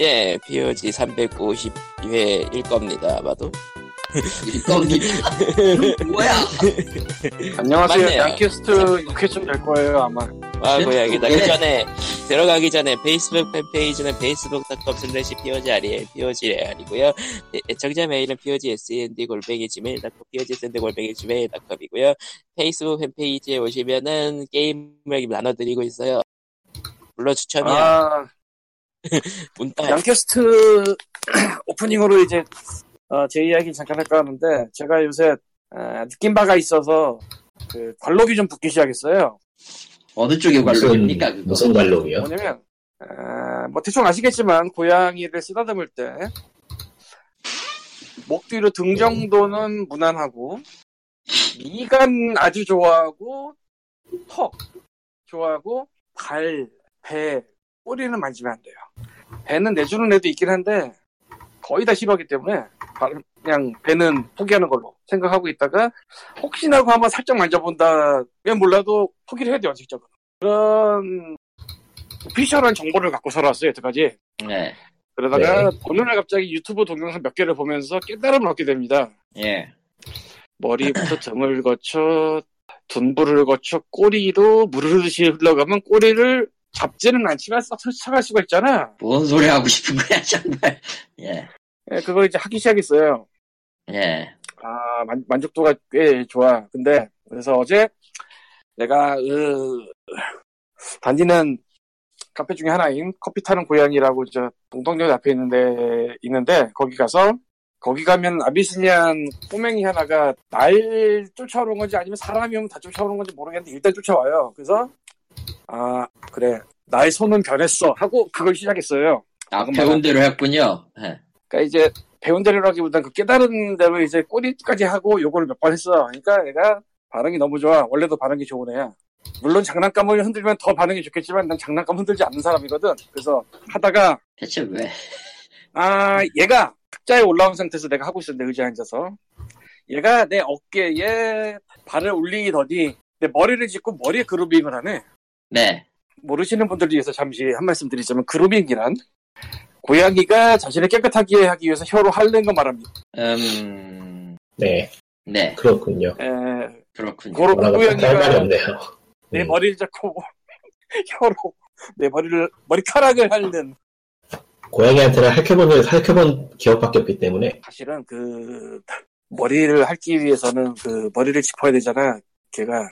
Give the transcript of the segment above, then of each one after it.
예, POG 350회일 겁니다, 아마도. 겁니다. 뭐야? 안녕하세요. 맞네요. 양캐스트 6회쯤 될 거예요, 아마. 아, 고양이다. 네. 그 전에, 들어가기 전에 페이스북 팬페이지는 facebook.com slash POGREL, POGREL이고요. 애청자 메일은 POGSND 골뱅이 gmail.com, POGSND 골뱅이 gmail.com이고요. 페이스북 팬페이지에 오시면은 게임을 나눠드리고 있어요. 물론 추첨이야. 아. 양캐스트 오프닝으로 이제 어, 제 이야기 잠깐 할까 하는데 제가 요새 어, 느낀 바가 있어서 그 관록이 좀 붙기 시작했어요. 어느 무슨, 관록입니까, 그거? 무슨 관록이요? 뭐냐면 어, 뭐 대충 아시겠지만 고양이를 쓰다듬을 때 목 뒤로 등 정도는 무난하고 미간 아주 좋아하고 턱 좋아하고 발, 배, 꼬리는 만지면 안 돼요. 배는 내주는 애도 있긴 한데 거의 다 싫어하기 때문에 발- 그냥 배는 포기하는 걸로 생각하고 있다가 혹시나 하고 한번 살짝 만져본다면 몰라도 포기를 해야 돼요 직접 그런 오피셜한 정보를 갖고 살아왔어요 여태까지 네. 그러다가 어느 날 갑자기 유튜브 동영상 몇 개를 보면서 깨달음을 얻게 됩니다 예. 머리부터 등을 거쳐 둔부를 거쳐 꼬리로 물 흐르듯이 흘러가면 꼬리를 잡지는 않지만 싹 스쳐갈 수가 있잖아 뭔 소리 하고 싶은 거야, 정말. 예. 예, 그걸 이제 하기 시작했어요 예. 아, 만, 만족도가 꽤 좋아. 근데, 그래서 어제 내가, 으, 다니는 카페 중에 하나인 커피 타는 고양이라고 저 동덕역 앞에 있는데, 있는데, 거기 가서, 거기 가면 아비시니안 꼬맹이 하나가 날 쫓아오는 건지 아니면 사람이 오면 다 쫓아오는 건지 모르겠는데 일단 쫓아와요. 그래서, 아, 그래. 나의 손은 변했어. 하고 그걸 시작했어요. 아, 배운 대로 했군요. 예. 그러니까 이제 배운 대로라기보다는 그 깨달은 대로 이제 꼬리까지 하고 요거를 몇 번 했어. 그러니까 얘가 반응이 너무 좋아. 원래도 반응이 좋은 애야. 물론 장난감을 흔들면 더 반응이 좋겠지만 난 장난감 흔들지 않는 사람이거든. 그래서 하다가 대체 왜? 아 얘가 탁자에 올라온 상태에서 내가 하고 있었는데 의자에 앉아서 얘가 내 어깨에 발을 올리더니 내 머리를 짚고 머리에 그루밍을 하네. 네. 모르시는 분들을 위해서 잠시 한 말씀 드리자면 그루밍이란 고양이가 자신을 깨끗하게 하기 위해서 혀로 핥는 거 말합니다. 음, 네, 네. 그렇군요. 에, 그렇군요. 고로 뭐라고 할 말이 고양이가 없네요. 내 음, 머리를 잡고 혀로 내 머리를 머리카락을 핥는 고양이한테는 핥혀본, 핥혀본 기억밖에 없기 때문에, 사실은 그 머리를 핥기 위해서는 그 머리를 짚어야 되잖아. 걔가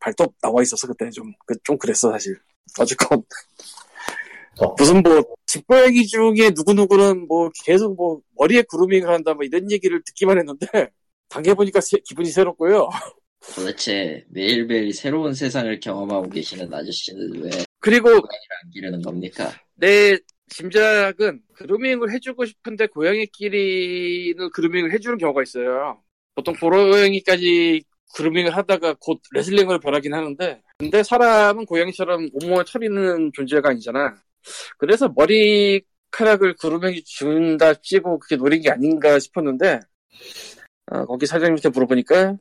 발톱 나와 있어서 그때 좀, 그- 좀 그랬어, 사실. 어쨌건. 어. 무슨 뭐, 집고양이 중에 누구누구는 뭐 계속 뭐 머리에 그루밍을 한다 뭐 이런 얘기를 듣기만 했는데, 당해보니까 세- 기분이 새롭고요. 도대체 매일매일 새로운 세상을 경험하고 계시는 아저씨는 왜 그리고 안 기르는 겁니까? 내 짐작은 그루밍을 해주고 싶은데 고양이끼리는 그루밍을 해주는 경우가 있어요. 보통 고양이까지 그루밍을 하다가 곧 레슬링으로 변하긴 하는데 근데 사람은 고양이처럼 온몸에 털 있는 존재가 아니잖아. 그래서 머리카락을 그루밍이 준다 찌고 그게 노린 게 아닌가 싶었는데 어, 거기 사장님한테 물어보니까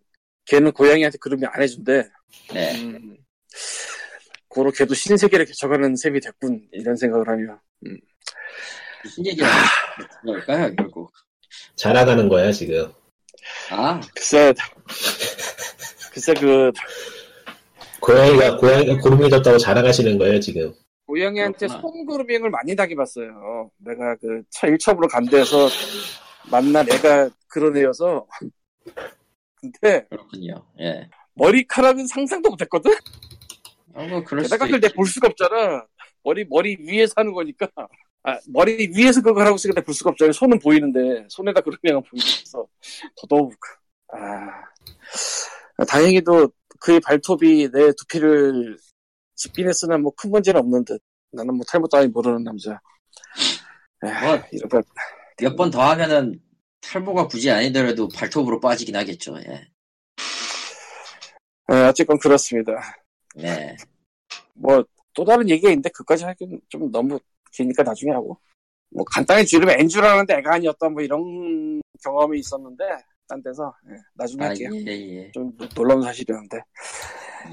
걔는 고양이한테 그루밍 안 해준대. 네. 음, 고로 걔도 신세계를 개척하는 셈이 됐군 이런 생각을 하며 무슨 얘기를 하는 걸까요, 결국? 자라가는 거야, 지금. 아, 글쎄 글쎄 그 고양이가, 고양이가 고름이 졌다고 자랑하시는 거예요, 지금. 고양이한테. 손그루밍을 많이 당해봤어요 내가 그차 1첩으로 간 데서 만난 애가 그런 애여서 근데 그렇군요. 예. 머리카락은 상상도 못했거든 아, 뭐, 그럴 게다가 그걸 내가 있지. 볼 수가 없잖아 머리 머리 위에서 하는 거니까 아, 머리 위에서 그걸 하고 있으니까 내가 볼 수가 없잖아 손은 보이는데 손에다 그루밍은 보이면서 더더욱 아 다행히도 그의 발톱이 내 두피를 집빈했으나 뭐 큰 문제는 없는 듯 나는 뭐 탈모 따위 모르는 남자 뭐, 이러다 몇번 더 하면은 탈모가 굳이 아니더라도 발톱으로 빠지긴 하겠죠. 예. 에, 어쨌건 그렇습니다 네. 뭐 또 다른 얘기가 있는데 그까지 하기는 좀 너무 기니까 나중에 하고 뭐 간단히 줄이면 엔주라는데 애가 아니었다 뭐 이런 경험이 있었는데 딴 데서 예, 나중에 아, 할게요 예, 예. 좀 놀라운 사실이었는데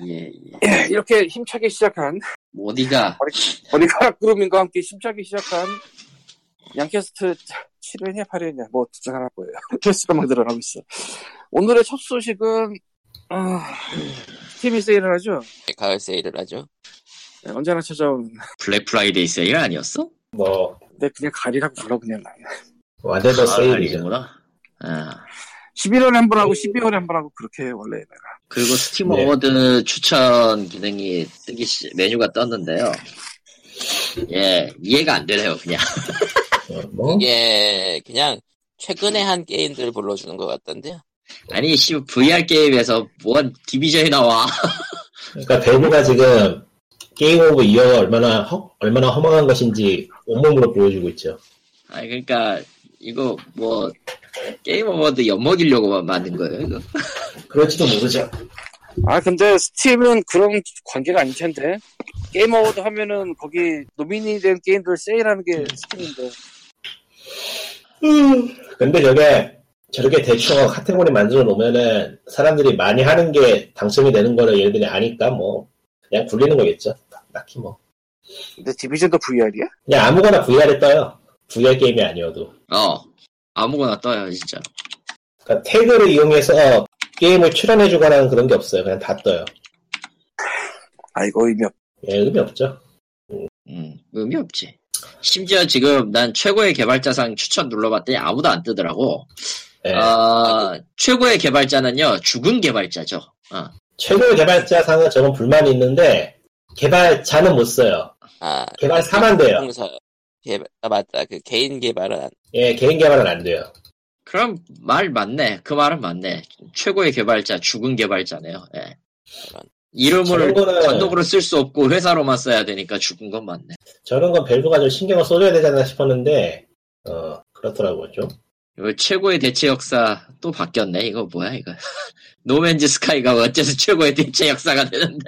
예, 예. 예, 이렇게 힘차게 시작한 어디가, 머리카락 그루밍과 함께 힘차게 시작한 양캐스트 7회냐 8회냐 뭐 둘중 하나 거예요. 캐스트만 늘어나고 있어. 오늘의 첫 소식은 아, 스팀이 세일을 하죠. 네, 가을 세일을 하죠. 네, 언제나 찾아오는. 블랙 프라이데이 세일 아니었어? 뭐 근데 그냥 가을이라고 불러 그냥 나는. 완전 더 아, 세일이죠. 아니구나. 아. 11월에 한번 하고 12월에 한번 하고 그렇게 해요, 원래 내가. 그리고 스팀 네. award 추천 기능이 뜨기 시, 메뉴가 떴는데요. 예, 이해가 안 되네요, 그냥. 어, 뭐 이게 그냥 최근에 한 게임들 불러주는 것 같던데요. 아니, 씨, VR 게임에서 뭔 디비전이 나와. 그러니까 밸브가 지금 Game of Year가 얼마나 허, 얼마나 허망한 것인지 온몸으로 보여주고 있죠. 아니, 그러니까, 이거 뭐, 게임 award 엿먹이려고 만든 거예요, 이거. 그럴지도 모르죠. 아, 근데 스팀은 그런 관계가 아닐 텐데. 게임 award 하면은 거기 nominee 된 게임들 세일하는 게 스팀인데. 근데 저게 저렇게 대충 카테고리 만들어 놓으면은 사람들이 많이 하는 게 당첨이 되는 거를 얘네들이 아니까 뭐 그냥 굴리는 거겠죠. 딱히 뭐 근데 디비전도 VR이야? 그냥 아무거나 VR에 떠요. VR 게임이 아니어도. 어, 아무거나 떠요, 진짜. 그러니까 태그를 이용해서 게임을 출연해주거나 하는 그런 게 없어요. 그냥 다 떠요. 아, 이거 의미 없. 예, 의미 없죠. 음, 의미 없지. 심지어 지금 난 최고의 개발자상 추천 눌러봤더니 아무도 안 뜨더라고. 예. 아, 최고의 개발자는요, 죽은 개발자죠. 어. 최고의 개발자상은 저건 불만이 있는데 개발자는 못 써요. 아, 개발사만 돼요. 개발, 아 맞다. 그 개인 개발은 안- 예, 개인 개발은 안 돼요. 그럼 말 맞네. 그 말은 맞네. 최고의 개발자, 죽은 개발자네요. 예. 이름을 저런 거는- 단독으로 쓸 수 없고 회사로만 써야 되니까 죽은 건 맞네. 저런 건 밸브가 좀 신경을 써줘야 되잖아 싶었는데 어 그렇더라고요 좀. 이거 최고의 대체 역사 또 바뀌었네. 이거 뭐야 이거. No Man's Sky가 어째서 최고의 대체 역사가 되는데.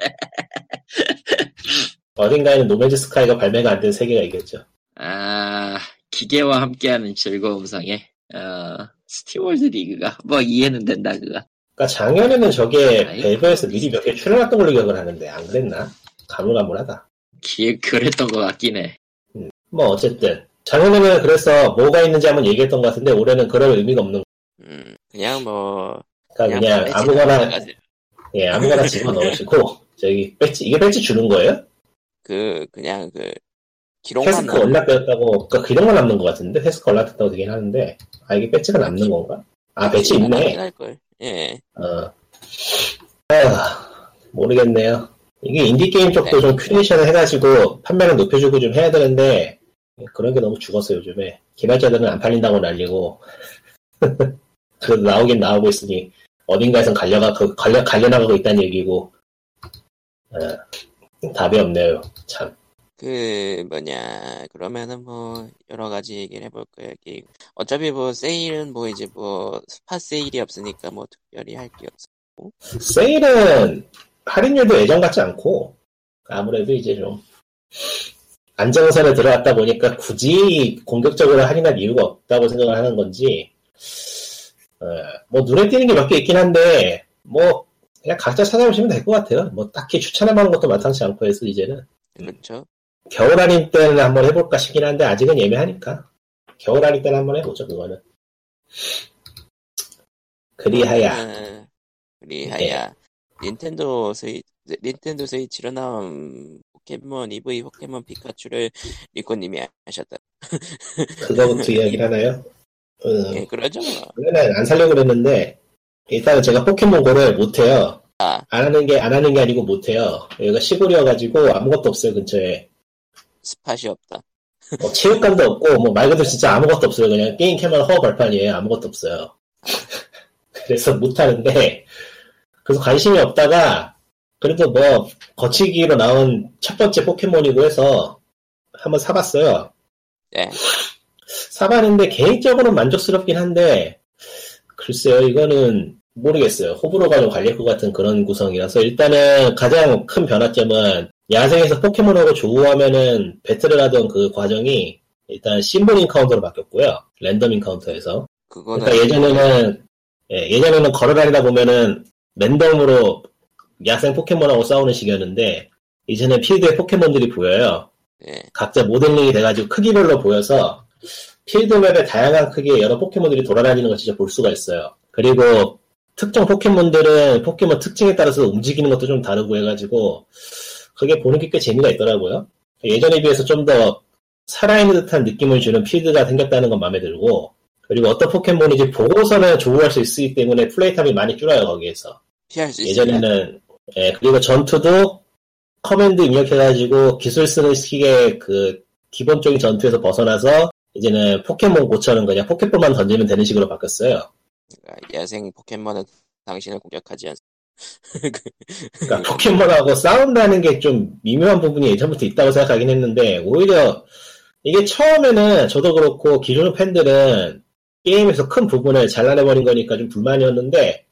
어딘가에는 No Man's Sky가 발매가 안 된 세계가 있겠죠. 아, 기계와 함께하는 즐거움상에 어, SteamWorld Dig가 뭐 이해는 된다 그가. 그러니까 작년에는 저게 아이. 밸브에서 미리 몇 개 출연했던 걸로 기억을 하는데 안 그랬나? 가물가물하다. 기획 그랬던 것 같긴 해. 뭐 어쨌든 작년에는 그래서 뭐가 있는지 한번 얘기했던 것 같은데 올해는 그럴 의미가 없는. 음, 그냥 뭐 그러니까 그냥 배지 아무거나. 예 아무거나 집어 넣으시고 저기 배지 이게 배지 주는 거예요? 그 그냥 그 기록만 남은 unlock되었다고 그러니까 건 남는 것 같은데 task unlock됐다고 되긴 하는데 아 이게 배지가 남는 건가? 아 배지 있네. 할걸. 예. 어. 아, 모르겠네요. 이게 인디 게임 쪽도 네. 좀 curation을 해가지고 판매를 높여주고 좀 해야 되는데, 그런 게 너무 죽었어, 요즘에. 개발자들은 안 팔린다고 난리고, 그래도 나오긴 나오고 있으니, 어딘가에선 갈려가, 그, 갈려, 갈려 나가고 있다는 얘기고, 어, 답이 없네요, 참. 그 뭐냐 그러면은 뭐 여러 가지 얘기를 해볼 거예요. 어차피 뭐 세일은 뭐 이제 뭐 스팟 세일이 없으니까 뭐 특별히 할 게 없어. 세일은 할인율도 예전 같지 않고, 아무래도 이제 좀, 안정선에 들어갔다 보니까 굳이 공격적으로 할인할 이유가 없다고 생각을 하는 건지, 어, 뭐 눈에 띄는 게 몇 개 있긴 한데, 뭐, 그냥 각자 찾아보시면 될 것 같아요. 뭐 딱히 추천할 만한 것도 마땅치 않고 해서 이제는. 그렇죠. 겨울 할인 때는 한번 해볼까 싶긴 한데, 아직은 예매하니까. 겨울 할인 때는 한번 해보죠, 그거는. 그리하야. 음, 그리하야. 닌텐도 스위 닌텐도 스위치로 나온 포켓몬 이브이 포켓몬 피카츄를 리코님이 하셨다. 그거부터 이야기를 하나요? 음, 예, 그러죠. 원래는 안 살려고 그랬는데 일단은 제가 포켓몬고를 못해요. 아, 안 하는 게 안 하는 게 아니고 못해요. 여기가 시골이어가지고 아무것도 없어요 근처에. spot이 없다. 뭐 체육관도 없고 뭐 말 그대로 진짜 아무것도 없어요. 그냥 게임 켜면 허허벌판이에요. 아무것도 없어요. 그래서 못 하는데 그래서 관심이 없다가 그래도 뭐 거치기로 나온 첫 번째 포켓몬이고 해서 한번 사봤어요. 예. 사봤는데 개인적으로는 만족스럽긴 한데 글쎄요 이거는 모르겠어요 호불호가 좀 갈릴 것 같은 그런 구성이라서 일단은 가장 큰 변화점은 야생에서 포켓몬하고 조우하면은 배틀을 하던 그 과정이 일단 symbol encounter로 바뀌었고요 random encounter에서 그거는 그러니까 예전에는 예, 예전에는 걸어다니다 보면은 랜덤으로 야생 포켓몬하고 싸우는 식이었는데 이제는 필드에 포켓몬들이 보여요 예. 각자 모델링이 돼가지고 크기별로 보여서 field map에 다양한 크기의 여러 포켓몬들이 돌아다니는 걸 진짜 볼 수가 있어요. 그리고 특정 포켓몬들은 포켓몬 특징에 따라서 움직이는 것도 좀 다르고 해가지고 그게 보는 게 꽤 재미가 있더라고요. 예전에 비해서 좀 더 살아있는 듯한 느낌을 주는 필드가 생겼다는 건 마음에 들고 그리고 어떤 포켓몬인지 보고서는 조우할 수 있기 때문에 play time이 많이 줄어요 거기에서 피할 수 있어요. 예전에는 예, 그리고 전투도 command 입력해가지고 기술 쓰는 식의 그 기본적인 전투에서 벗어나서 이제는 포켓몬 고처럼 그냥 포켓볼만 던지면 되는 식으로 바뀌었어요. 야생 포켓몬은 당신을 공격하지 않습니다. 그러니까 포켓몬하고 싸운다는 게 좀 미묘한 부분이 예전부터 있다고 생각하긴 했는데 오히려 이게 처음에는 저도 그렇고 기존 팬들은 게임에서 큰 부분을 잘라내버린 거니까 좀 불만이었는데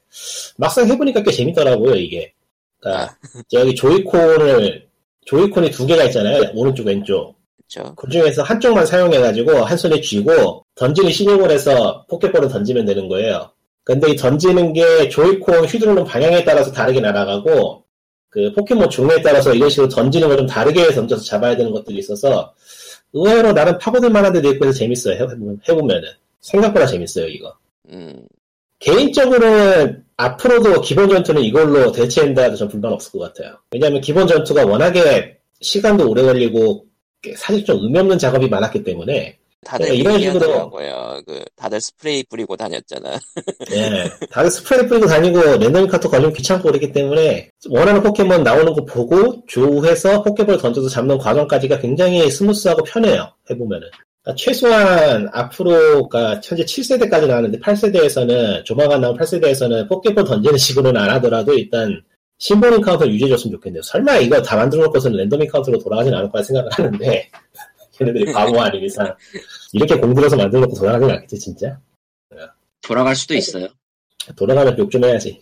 막상 해보니까 꽤 재밌더라고요 이게. 그러니까 여기 조이콘을 조이콘이 두 개가 있잖아요 오른쪽 왼쪽. 그렇죠. 그 중에서 한쪽만 사용해가지고 한 손에 쥐고 던지는 신용을 해서 포켓볼을 던지면 되는 거예요. 근데 이 던지는 게 조이콘 휘두르는 방향에 따라서 다르게 날아가고 그 포켓몬 종류에 따라서 이런 식으로 던지는 걸 좀 다르게 던져서 잡아야 되는 것들이 있어서 의외로 나는 파고들 만한 데도 있고 해서 재밌어요. 해보면, 해보면은. 생각보다 재밌어요, 이거. 음, 개인적으로는 앞으로도 기본 전투는 이걸로 대체한다 해도 전 불만 없을 것 같아요. 왜냐하면 기본 전투가 워낙에 시간도 오래 걸리고 사실 좀 의미 없는 작업이 많았기 때문에 다들 네, 이런 식으로-. 그 다들 스프레이 뿌리고 다녔잖아. 예, 다들 스프레이 뿌리고 다니고 random encounter 걸리면 귀찮고 그러기 때문에 원하는 포켓몬 나오는 거 보고 조우해서 포켓볼 던져서 잡는 과정까지가 굉장히 smooth하고 편해요. 해보면은. 그러니까 최소한 앞으로가 현재 7세대까지 나왔는데 8세대에서는 조만간 나온 8세대에서는 포켓볼 던지는 식으로는 안 하더라도 일단 symbol encounter 유지해줬으면 좋겠네요. 설마 이거 다 만들어 놓고서는 random encounter로 돌아가진 않을 거라 생각을 하는데 걔네들이 바보 아닌 이상 이렇게 공들여서 만들어 놓고 돌아가진 않겠지 진짜? 돌아갈 수도 있어요. 돌아가면 욕 좀 해야지.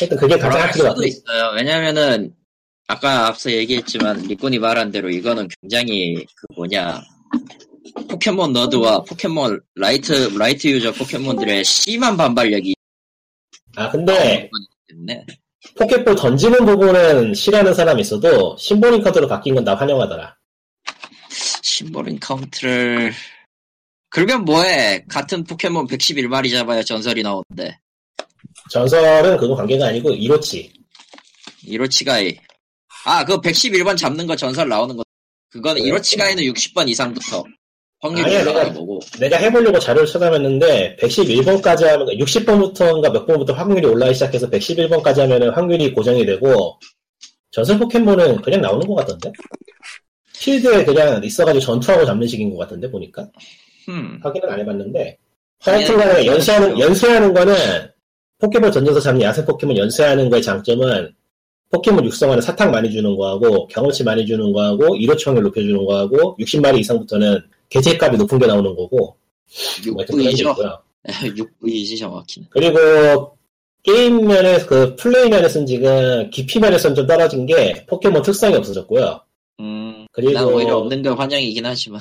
하여튼 그게 가장 돌아갈 할필요 수도 같아. 있어요. 왜냐면은 아까 앞서 얘기했지만 리꾼이 말한 대로 이거는 굉장히 그 뭐냐 포켓몬 nerd와 포켓몬 light light user 포켓몬들의 심한 반발력이 아 근데 포켓볼 던지는 부분은 싫어하는 사람이 있어도 symbol encounter로 바뀐 건 나 환영하더라. 심볼 인카운트를. 그러면 뭐해? 같은 포켓몬 111마리 잡아야 전설이 나오는데 전설은 그거 관계가 아니고 이로치. 이로치가이. 아 그거 111번 잡는 거 전설 나오는 거. 그거는 네. 이로치가이는 60번 이상부터 확률이 올라가는 내가- 거고. 내가 해보려고 자료를 찾아봤는데 111번까지 하면 60번부터인가 몇 번부터 확률이 올라가기 시작해서 111번까지 하면 확률이 고정이 되고 전설 포켓몬은 그냥 나오는 것 같던데? 필드에 그냥 있어가지고 전투하고 잡는 식인 것 같던데 보니까 음. 확인은 안 해봤는데 하여튼간에 연수하는 그렇죠. 연수하는 거는 포켓몬 던져서 잡는 야생 포켓몬 연수하는 거의 장점은 포켓몬 육성하는 사탕 많이 주는 거하고 경험치 많이 주는 거하고 이로치 확률 높여주는 거하고 60마리 이상부터는 개체값이 높은 게 나오는 거고 뭐 하여튼 그런 게 6부이죠 있고요. 6부이지 정확히는 그리고 게임 면에서 그 플레이 면에서는 지금 깊이 면에서는 좀 떨어진 게 포켓몬 특성이 없어졌고요. 음, 그리고 난 오히려 없는 게 환영이긴 하지만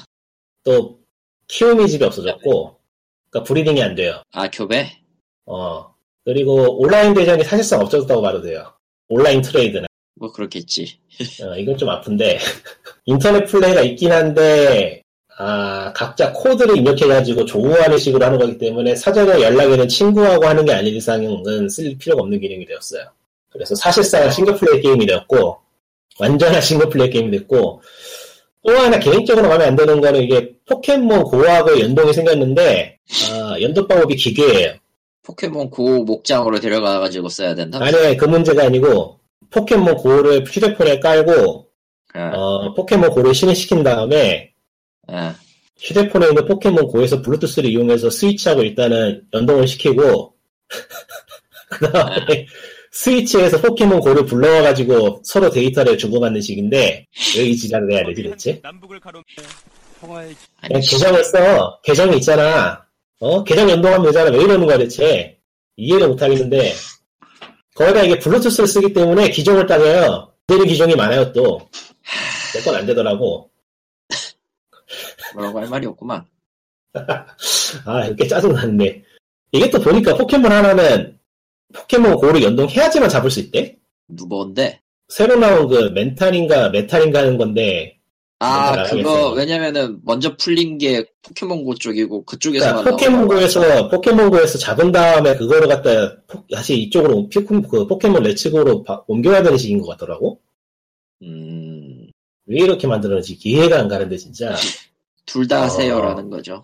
또 키우미 집이 없어졌고 그러니까 breeding이 안 돼요. 아 교배? 어. 그리고 온라인 대전이 사실상 없어졌다고 봐도 돼요. 온라인 트레이드는. 뭐 그렇겠지 어, 이건 좀 아픈데. 인터넷 플레이가 있긴 한데, 아, 각자 코드를 입력해가지고 조우하는 식으로 하는 거기 때문에 사전에 연락에는 친구하고 하는 게 아닌 이상은 쓸 필요가 없는 기능이 되었어요. 그래서 사실상 싱글 플레이 게임이 되었고, 완전한 싱글플레이 게임이 됐고, 또 하나 개인적으로 마음에 안 드는 거는 이게 포켓몬 고하고 연동이 생겼는데, 아, 연동 방법이 기계예요. 포켓몬 고 목장으로 데려가가지고 써야 된다? 아니, 그 문제가 아니고, 포켓몬 고를 휴대폰에 깔고, 아, 어, 포켓몬 고를 실행시킨 다음에, 아, 휴대폰에 있는 포켓몬 고에서 블루투스를 이용해서 스위치하고 일단은 연동을 시키고, 그 다음에 스위치에서 포켓몬 고를 불러와가지고 서로 데이터를 주고받는 식인데, 왜 이 지랄을 해야 되지, 대체? 그냥 계정을 써. 계정이 있잖아. 어? 계정 연동하면 되잖아. 왜 이러는 거야, 대체? 이해를 못 하겠는데, 거기다 이게 블루투스를 쓰기 때문에 기종을 따져요. 그대로 기종이 많아요, 또. 몇건안 되더라고. 뭐라고 할 말이 없구만. 아, 이렇게 짜증나네. 이게 또 보니까 포켓몬 하나는 포켓몬 고를 연동해야지만 잡을 수 있대? 무거운데? 새로 나온 그 멘탈인가 메탈인가 하는 건데, 아, 그거. 왜냐면은, 먼저 풀린 게 포켓몬고 쪽이고, 그쪽에서만 그러니까 포켓몬고에서 포켓몬고에서 잡은 다음에 그거를 갖다 포- 다시 이쪽으로 피콘 그 포켓몬 레츠고로 바- 옮겨야 되는 식인 것 같더라고. 음, 왜 이렇게 만들었는지 이해가 안 가는데 진짜. 둘다 어. 하세요라는 거죠.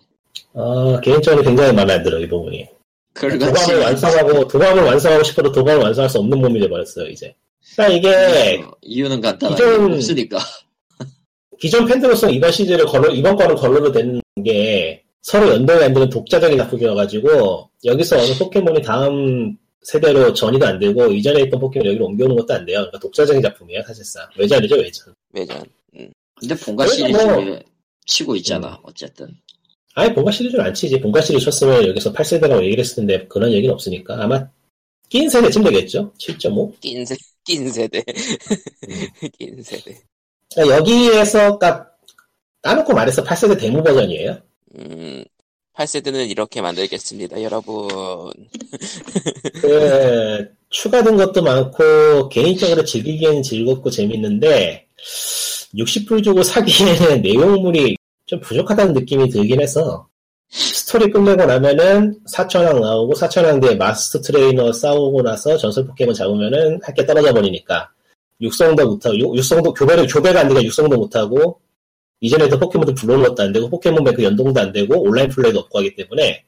어, 개인적으로 굉장히 마음에 안 들어 이 부분이. 그렇지. 도감을 완성하고 도감을 완성하고 싶어도 도감을 완성할 수 없는 몸이 돼버렸어요 이제. 그러니까 이게 어, 이유는 간단하게 기존- 없으니까. 기존 팬들로서 이번 시즌을 걸러 이번 거를 걸러도 되는 게 서로 연동이 안 되는 독자적인 작품이어가지고 여기서 어느 포켓몬이 다음 세대로 전이도 안 되고 이전에 있던 포켓몬 여기로 옮겨오는 것도 안 돼요. 그러니까 독자적인 작품이에요 사실상 외전이죠 외전. 외전. 근데 본가 그래도 시리즈 뭐- 치고 있잖아, 어쨌든. 아예 본가 시리즈는 안 치지. 본가 시리즈 쳤으면 여기서 8세대라고 얘기를 했을 텐데 그런 얘기는 없으니까 아마 낀 세대쯤 되겠죠. 7.5. 낀, 세, 낀 세대. 음. 낀 세대. 그러니까 여기에서 까 까놓고 말해서 8세대 데모 버전이에요. 음, 8세대는 이렇게 만들겠습니다, 여러분. 그, 추가된 것도 많고, 개인적으로 즐기기에는 즐겁고 재밌는데, 60불 주고 사기에는 내용물이 좀 부족하다는 느낌이 들긴 해서, 스토리 끝내고 나면은 4천왕 나오고, 4천왕 뒤에 마스터 트레이너 싸우고 나서 전설 포켓몬 잡으면은 할 게 떨어져 버리니까, 육성도 못하고, 육- 육성도, 교배를, 교배가 안 되니까 육성도 못하고, 이전에도 포켓몬도 불러오는 것도 안 되고, 포켓몬 그 연동도 안 되고, 온라인 플레이도 없고 하기 때문에,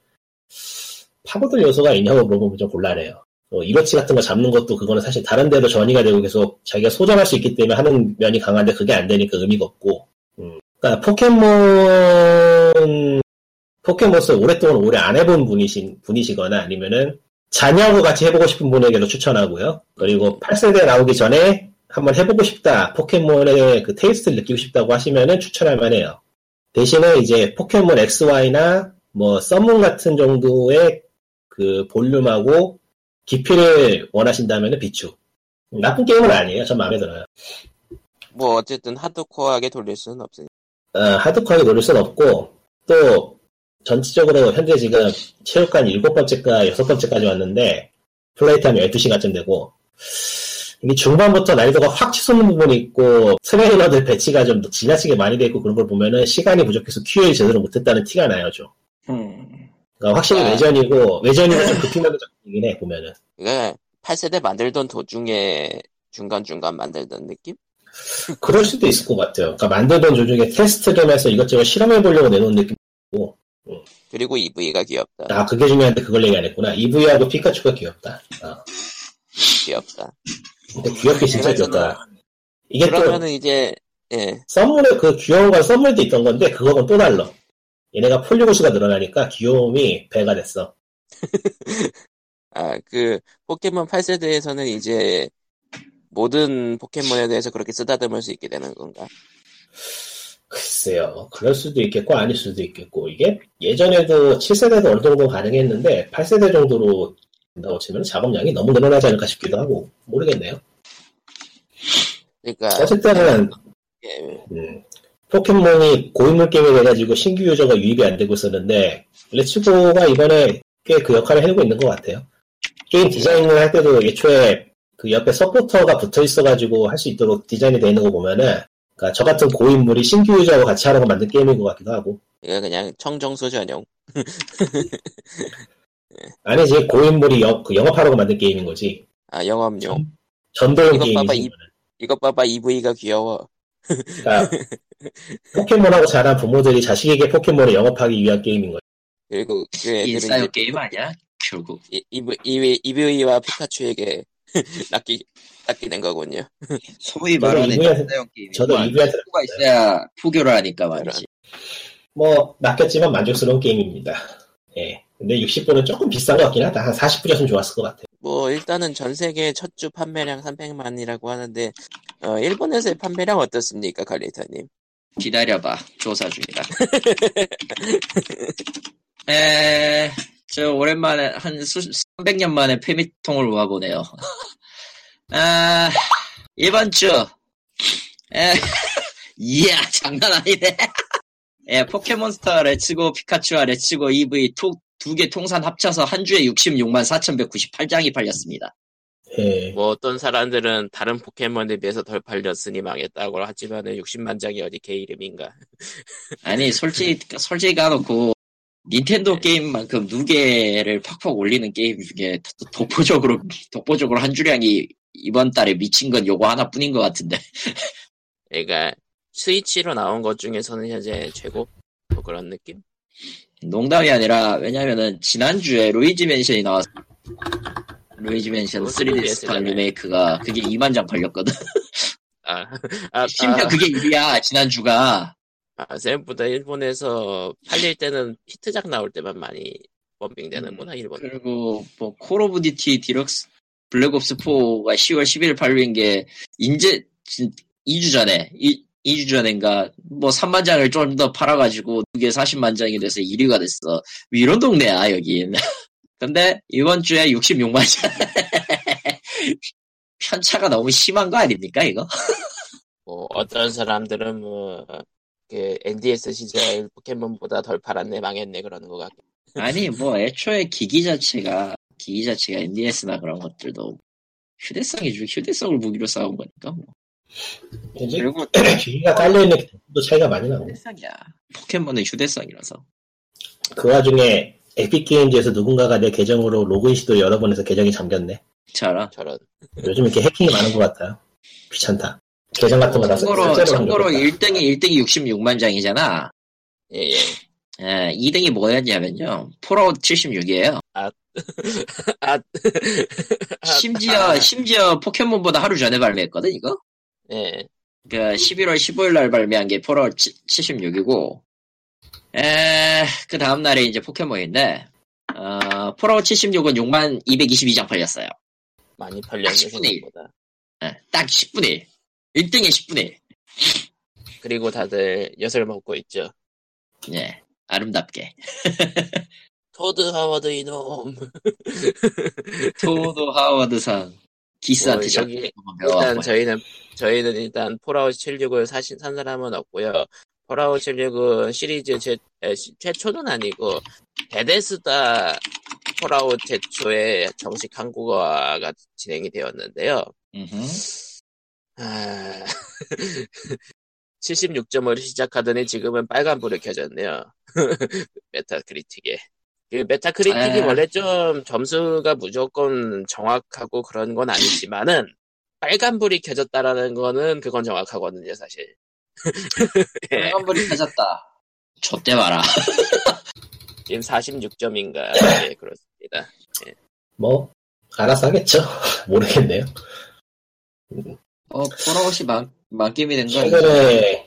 파고들 요소가 있냐고 물어보면 좀 곤란해요. 어, 이로치 같은 거 잡는 것도 그거는 사실 다른 데로 전이가 되고 계속 자기가 소장할 수 있기 때문에 하는 면이 강한데 그게 안 되니까 의미가 없고. 음. 그러니까 포켓몬 포켓몬을 오랫동안 오래 안 해본 분이신 분이시거나 아니면은 자녀하고 같이 해보고 싶은 분에게도 추천하고요. 그리고 8세대 나오기 전에 한번 해보고 싶다. 포켓몬의 그 테이스트를 느끼고 싶다고 하시면은 추천할 만해요. 대신에 이제 포켓몬 XY나 뭐 썸문 같은 정도의 그 볼륨하고 깊이를 원하신다면 비추. 나쁜 게임은 아니에요. 전 마음에 들어요. 뭐, 어쨌든 하드코어하게 돌릴 수는 없으니. 어, 하드코어하게 노릴 순 없고, 또, 전체적으로 현재 지금 체육관 일곱 번째가 여섯 번째까지 왔는데, 플레이 타임이 12시간쯤 되고, 이게 중반부터 난이도가 확 치솟는 부분이 있고, 트레이너들 배치가 좀 지나치게 많이 돼 있고 그런 걸 보면은 시간이 부족해서 QA 제대로 못했다는 티가 나요, 좀. 음. 그러니까 확실히 아. 외전이고, 외전이고 좀 급히나는 작품이긴 해, 보면은. 그러니까 8세대 만들던 도중에 중간중간 만들던 느낌? 그럴 수도 있을 것 같아요. 그러니까 만들던 조중에 테스트를 해서 이것저것 실험해 보려고 내놓은 느낌이고, 그리고 EV가 귀엽다. 아, 그게 중요한데 그걸 얘기 안 했구나. 이브이하고 피카츄가 귀엽다. 아, 귀엽다. 근데 귀엽게 진짜 귀엽다. 이게 또, 그러면은 이제, 예. 썸물에 그 귀여운 건 썸물도 있던 건데, 그거는 또 달라. 얘네가 폴리고 수가 늘어나니까 귀여움이 배가 됐어. 아, 그, 포켓몬 8세대에서는 이제, 모든 포켓몬에 대해서 그렇게 쓰다듬을 수 있게 되는 건가? 글쎄요. 그럴 수도 있겠고, 아닐 수도 있겠고. 이게 예전에도 7세대도 어느 정도 가능했는데, 8세대 정도로 된다고 치면 작업량이 너무 늘어나지 않을까 싶기도 하고, 모르겠네요. 그러니까, 어쨌든, 예, 음, 포켓몬이 고인물 게임이 돼가지고 신규 유저가 유입이 안 되고 있었는데, 레츠고가 이번에 꽤 그 역할을 해내고 있는 것 같아요. 게임 디자인을 할 때도 애초에 그 옆에 서포터가 붙어 있어가지고 할 수 있도록 디자인이 되어 있는 거 보면은, 그러니까 저 같은 고인물이 신규 user하고 같이 하라고 만든 게임인 것 같기도 하고, 이거 그냥 청정수 전용. 아니지, 고인물이 여- 그 영업하라고 만든 게임인 거지. 아, 영업용. 전도용 이것 봐봐. 이- 이것 봐봐, 이브이가 귀여워. 그러니까 포켓몬하고 자란 부모들이 자식에게 포켓몬을 영업하기 위한 게임인 거지. 그리고 그 애들은 이제 게임 아니야? 결국. 이- 이브- 이브- 이브이와 피카츄에게 낚이, 낚이는 거군요. 소위 말하는 인싸용 게임. 저도 이브한테 가 있어야 포교를 하니까 말이지. 뭐 낚였지만 만족스러운 게임입니다. 예. 근데 60불은 조금 비싼 것 같긴 하다. 한 40불이었으면 좋았을 것 같아. 뭐, 일단은 전 세계 첫 주 판매량 300만이라고 하는데, 어, 일본에서의 판매량 어떻습니까, 갈리타님? 기다려봐. 조사 중이다. 에, 저 오랜만에 한 수, 300년 만에 페미통을 모아보네요. 아, 이번 주, 에, 이야, 장난 아니네. 예, 포켓몬스터 레츠고 피카츄와 레츠고 EV 두 개 통산 합쳐서 한 주에 66만 4,198장이 팔렸습니다. 예. 뭐 어떤 사람들은 다른 포켓몬에 비해서 덜 팔렸으니 망했다고 하지만은 60만 장이 어디 개 이름인가? 아니 솔직히 솔직히 까놓고 닌텐도 네. 게임만큼 누계를 팍팍 올리는 게임 중에 도- 독보적으로 독보적으로 한 주량이 이번 달에 미친 건 요거 하나뿐인 것 같은데 그러니까 스위치로 나온 것 중에서는 현재 최고 뭐 그런 느낌? 농담이 아니라 왜냐면은 지난주에 루이지 맨션이 나왔어 루이지 맨션 그거 3D 3DS 스타. 리메이크가 그게 2만 장 팔렸거든 아, 아, 심지어 아, 그게 1위야 지난주가 아, 생각보다 일본에서 팔릴 때는 히트작 나올 때만 많이 범빙되는구나 일본. 그리고 뭐 콜 오브 듀티 디럭스 블랙옵스 4가 10월 10일 팔린 게 인제 2주 전에 이, 2주 전인가 뭐 3만 장을 좀 더 팔아가지고 두개 40만 장이 돼서 1위가 됐어 뭐 이런 동네야 여긴 근데 이번 주에 66만 장 편차가 너무 심한 거 아닙니까 이거? 뭐 어떤 사람들은 뭐 그 NDS 시절 포켓몬보다 덜 팔았네 망했네 그러는 것 같고. 아니 뭐 애초에 기기 자체가 기기 자체가 NDS나 그런 것들도 휴대성이 주 휴대성을 무기로 싸운 거니까 뭐. 그리고 기기가 깔려있는 도 차이가 많이 나고. 휴대성이야. 포켓몬은 휴대성이라서. 그 와중에 에픽게임즈에서 누군가가 내 계정으로 로그인 시도 여러 번 해서 계정이 잠겼네. 잘 저런. 요즘 이렇게 해킹이 많은 것 같아요. 귀찮다. 계정 같은 거다 참고로, 참고로 잠겼다. 1등이, 1등이 66만 장이잖아. 예, 예. 예, 2등이 뭐였냐면요. 폴아웃 76이에요. 아, 심지어, 심지어 포켓몬보다 하루 전에 발매했거든, 이거? 예. 그 11월 15일 날 발매한 게 폴아웃 76이고, 에, 그 다음날에 이제 포켓몬인데, 어, 폴아웃 76은 6만 222장 팔렸어요. 많이 팔렸네. 생각보다. 예, 딱 10분의 1. 1등에 10분의 1. 그리고 다들 엿을 먹고 있죠. 예, 아름답게. 토드 하워드 이놈. 토드 하워드상 어, 자꾸 여기 배워갖고 일단 저희는 저희는 일단 폴아웃 76을 사신 산 사람은 없고요. 폴아웃 76은 시리즈 최, 최초는 아니고 베데스다 폴아웃 최초의 정식 한국어가 진행이 되었는데요. 음흠. 아... 76점으로 시작하더니 지금은 빨간불이 켜졌네요. 메타크리틱에. 그 메타크리틱이 아. 원래 좀 점수가 무조건 정확하고 그런 건 아니지만은 빨간불이 켜졌다라는 거는 그건 정확하거든요, 사실. 예, 빨간불이 켜졌다. 좆돼 봐라. 지금 46점인가. 예, 그렇습니다. 뭐 알아서 하겠죠. 모르겠네요. 어, 폴아웃이 만, 망겜이 된 건. 최근에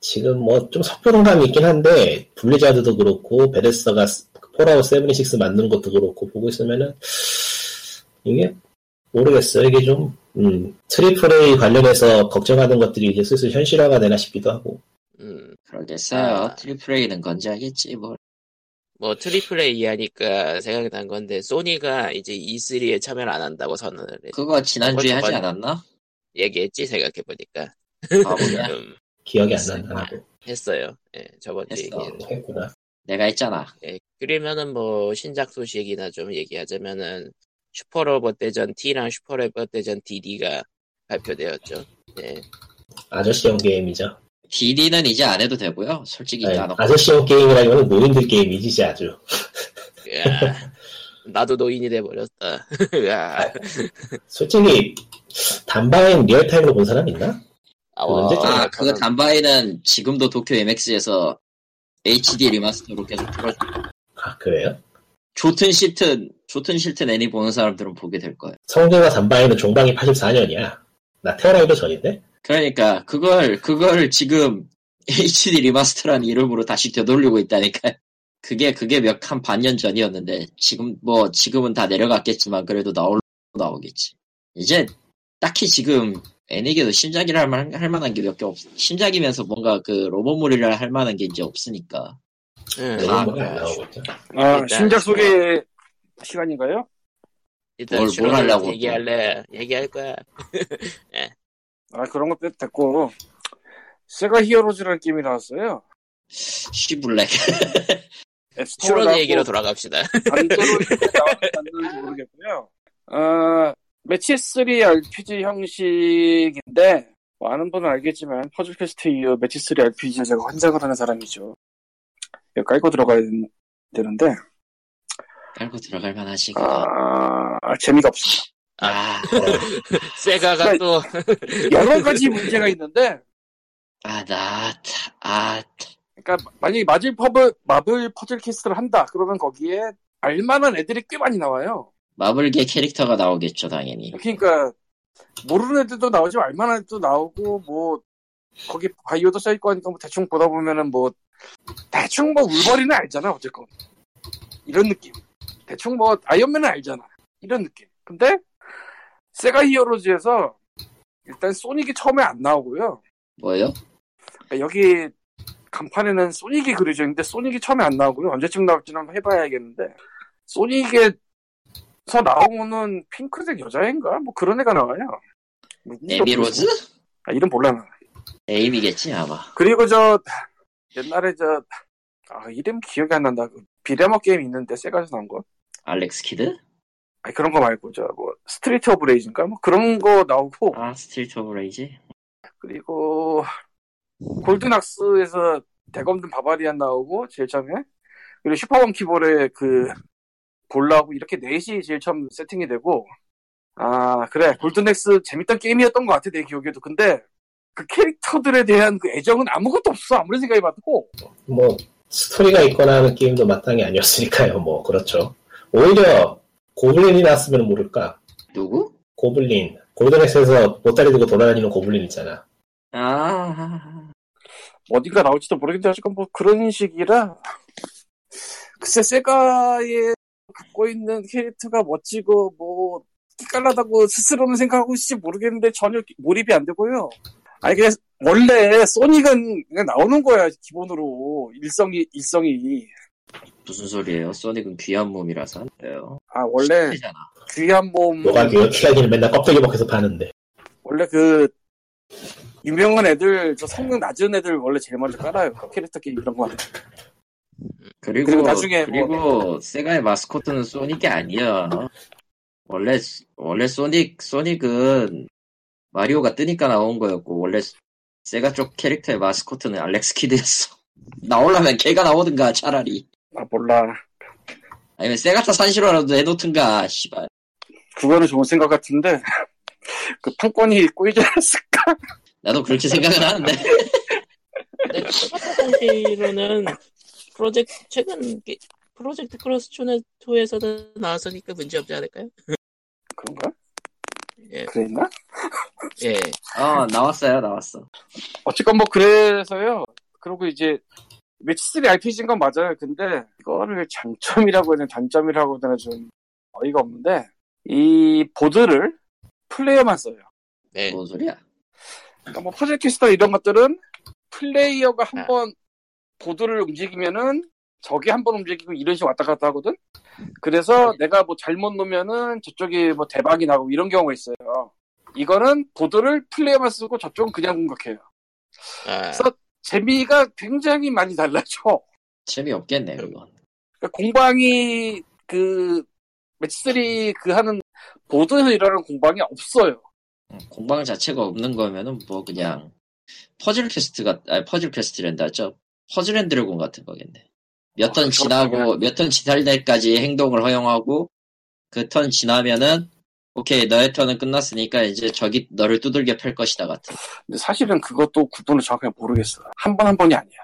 지금 뭐 좀 섣부른 감이 있긴 한데 블리자드도 그렇고 베데스다가 폴아웃 76 만드는 것도 그렇고 보고 있으면은 이게 모르겠어요. 이게 좀 음, triple A 관련해서 걱정하는 것들이 이제 슬슬 현실화가 되나 싶기도 하고 음, 그러겠어요. 아. triple A는 건재하겠지, 뭐. 뭐 triple A 하니까 생각이 난 건데 소니가 이제 E3에 참여를 안 한다고 선언을 했, 그거 지난주에 하지 않았나? 얘기했지 생각해보니까 아? 음, 기억이 안 했어요. 난다 하고 했어요. 예, 저번 주에 했어. 얘기했는데. 했구나. 내가 했잖아. 예, 그러면은 뭐 신작 소식이나 좀 얘기하자면은 슈퍼로봇 대전 T랑 슈퍼로봇 대전 DD가 발표되었죠. 예, 아저씨형 게임이죠. DD는 이제 안 해도 되고요. 솔직히 아니. 아저씨형 게임이라기보는 노인들 게임이지 아주. 야, 나도 노인이 돼버렸다. 야, 솔직히 단바인 real time으로 본 사람 있나? 아와, 언제쯤 아, 그거 단바인은 지금도 도쿄 MX에서 HD 리마스터로 계속 틀어줘. 아 그래요? 좋든 싫든, 좋든 싫든 애니 보는 사람들은 보게 될 거예요. 성전사 단바인은 종방이 84년이야. 나 태어나기도 전인데? 그러니까, 그걸, 그걸 지금 HD 리마스터라는 이름으로 다시 되돌리고 있다니까. 그게, 그게 몇, 한 반년 전이었는데, 지금, 뭐, 지금은 다 내려갔겠지만, 그래도 나올, 나오겠지. 이제, 딱히 지금, 애니게도 신작이라 할, 만, 할 만한 게 몇 개 없, 신작이면서 뭔가 그 로봇물이라 할 만한 게 이제 없으니까. 음, 네, 아. 나오고 있죠. 아, 신작 소개 시간인가요? 일단 뭘- 뭘 하려고 또. 얘기할래? 얘기할 거야. 아, 그런 것 됐고. 세가 히어로즈라는 게임이 나왔어요. 쉬블랙. 앱스토어 슈로는 나왔고 얘기로 돌아갑시다. 안드로이드에 나왔는지 모르겠고요. 아, 매치 3 RPG 형식인데 많은 분은 알겠지만 퍼즐 퀘스트 이후 매치 3 RPG에 제가 환장을 하는 사람이죠. 이거 깔고 들어가야 되는데 깔고 들어갈 만하지. 아, 재미가 없어. 아, 세가가 또 여러 가지 문제가 있는데 아, 나, 차- 아, 그러니까 만약에 마블 퍼블 마블 퍼즐 퀘스트를 한다 그러면 거기에 알만한 애들이 꽤 많이 나와요. 마블계 캐릭터가 나오겠죠, 당연히. 그러니까 모르는 애들도 나오지만 알만한 애들도 나오고 뭐 거기 바이오도 써 있고 하니까 뭐 대충 보다 보면은 뭐 대충 뭐 울버린은 알잖아 어쨌건 이런 느낌 대충 뭐 아이언맨은 알잖아 이런 느낌 근데 세가 히어로즈에서 일단 소닉이 처음에 안 나오고요 뭐요? 그러니까 여기 간판에는 소닉이 그려져 있는데 소닉이 처음에 안 나오고요 언제쯤 나올지는 한번 해봐야겠는데 소닉에서 나오는 핑크색 여자애인가 뭐 그런 애가 나와요 뭐 에미로즈? 아, 이름 몰라 나 에임이겠지, 아마. 그리고 저 옛날에 저 아, 이름 기억이 안 난다. 그 비데모 게임 있는데 세가에서 나온 거. 알렉스 키드? 아니 그런 거 말고 저 뭐 스트리트 오브 레이즈인가 뭐 그런 거 나오고 아, 스트리트 오브 레이지? 그리고 골든악스에서 대검든 바바리안 나오고 제일 처음에 그리고 슈퍼원 키볼에 그 볼라고 이렇게 넷이 제일 처음 세팅이 되고 아 그래 골든엑스 재밌던 게임이었던 것 같아 내 기억에도 근데 그 캐릭터들에 대한 그 애정은 아무것도 없어 아무리 생각해봐도 뭐 스토리가 있거나 하는 게임도 마땅히 아니었으니까요. 뭐 그렇죠. 오히려 고블린이 나왔으면 모를까. 누구? 고블린 골든엑스에서 보따리 들고 돌아다니는 고블린 있잖아. 아, 어디가 나올지도 모르겠는데 어쨌건 뭐 그런 식이라 글쎄 세가에 갖고 있는 캐릭터가 멋지고 뭐 끼깔나다고 스스로는 생각하고 있을지 모르겠는데 전혀 몰입이 안 되고요. 아니 그냥 원래 소닉은 그냥 나오는 거야 기본으로 일성이 일성이 무슨 소리예요? 소닉은 귀한 몸이라서 안 돼요. 아 원래 잖아 귀한 몸 뭐가 귀하기는 맨날 껍데기 벗겨서 파는데. 원래 그 유명한 애들 저 성능 낮은 애들 원래 제일 먼저 깔아요 캐릭터 게임 이런 거. 그리고, 그리고 나중에 그리고 뭐- 세가의 마스코트는 소닉이 아니야. 원래, 원래 소닉, 소닉은 마리오가 뜨니까 나온 거였고, 원래 세가 쪽 캐릭터의 마스코트는 알렉스 키드였어. 나오려면 걔가 나오든가, 차라리. 아 몰라 아니면 세가타 산시로라도 해놓든가, 씨발. 그거는 좋은 생각 같은데 그 판권이 꼬이지 않았을까? 나도 그렇게 생각을 하는데. 근데 세가타 산시로는 프로젝트 최근 게- 프로젝트 크로스 존 2에서도 나왔으니까 문제 없지 않을까요? 그런가? 예, 그랬나? 예. 어, 나왔어요, 나왔어. 어쨌건 뭐 그래서요. 그리고 이제 매치3 RPG인 건 맞아요. 근데 이거를 장점이라고 해야 되나 단점이라고 해야 되나 좀 어이가 없는데 이 보드를 플레이어만 써요. 네. 뭔 소리야? 그러니까 뭐 퍼즐 퀘스트 이런 것들은 플레이어가 아. 한번 보드를 움직이면은 적이 한번 움직이고 이런 식으로 왔다 갔다 하거든. 그래서 내가 뭐 잘못 놓으면은 저쪽이 뭐 대박이 나고 이런 경우가 있어요. 이거는 보드를 플레이어만 쓰고 저쪽은 그냥 공격해요. 아, 그래서 재미가 굉장히 많이 달라져. 재미없겠네, 그건. 그러니까 공방이 그 매치3 그 하는 보드에서 일하는 공방이 없어요. 음, 공방 자체가 없는 거면은 뭐 그냥 퍼즐 퀘스트가 아니 퍼즐 퀘스트랜다 죠 퍼즐 앤 드래곤 같은 거겠네. 몇 어, 턴 그렇구나. 지나고 몇 턴 지날 때까지 행동을 허용하고 그 턴 지나면은 오케이 너의 턴은 끝났으니까 이제 저기 너를 두들겨 팰 것이다 같은. 근데 사실은 그것도 구분을 정확하게 모르겠어. 한 번한 번이 아니야.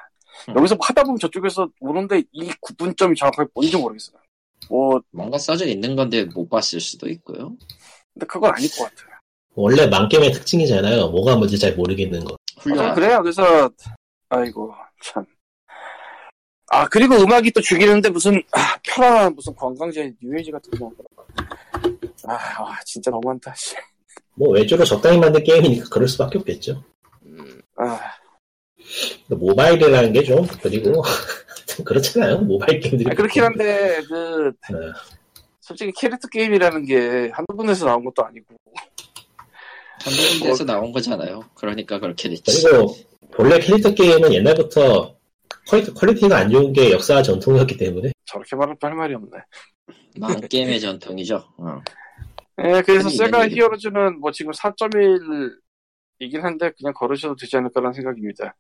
음. 여기서 뭐 하다 보면 저쪽에서 오는데 이 구분점이 정확하게 뭔지 모르겠어. 뭐 뭔가 써져 있는 건데 못 봤을 수도 있고요. 근데 그건 아닐 것 같아. 원래 망게임의 특징이잖아요. 뭐가 뭔지 잘 모르겠는 거. 아. 그래요. 그래서 아이고 참. 아 그리고 음악이 또 죽이는데 무슨 아, 편안한 무슨 관광지 뉴에이지 같은 거. 아 와, 진짜 너무한다. 씨. 뭐 외주로 적당히 만든 게임이니까 그럴 수밖에 없겠죠. 음, 아 모바일이라는 게 좀 그리고 하여튼 그렇잖아요. 모바일 게임들이 아, 그렇긴 한데 그 네. 솔직히 캐릭터 게임이라는 게 한두 분에서 나온 것도 아니고 한두 군데에서 나온 거잖아요. 그러니까 그렇게 됐지. 그리고 본래 캐릭터 게임은 옛날부터 퀄리티, 퀄리티가 안 좋은 게 역사 전통이었기 때문에 저렇게 말할 할 말이 없네. 망 게임의 전통이죠. 어. 예, 그래서 세가 히어로즈는 뭐 지금 4.1이긴 한데 그냥 거르셔도 되지 않을까라는 생각입니다.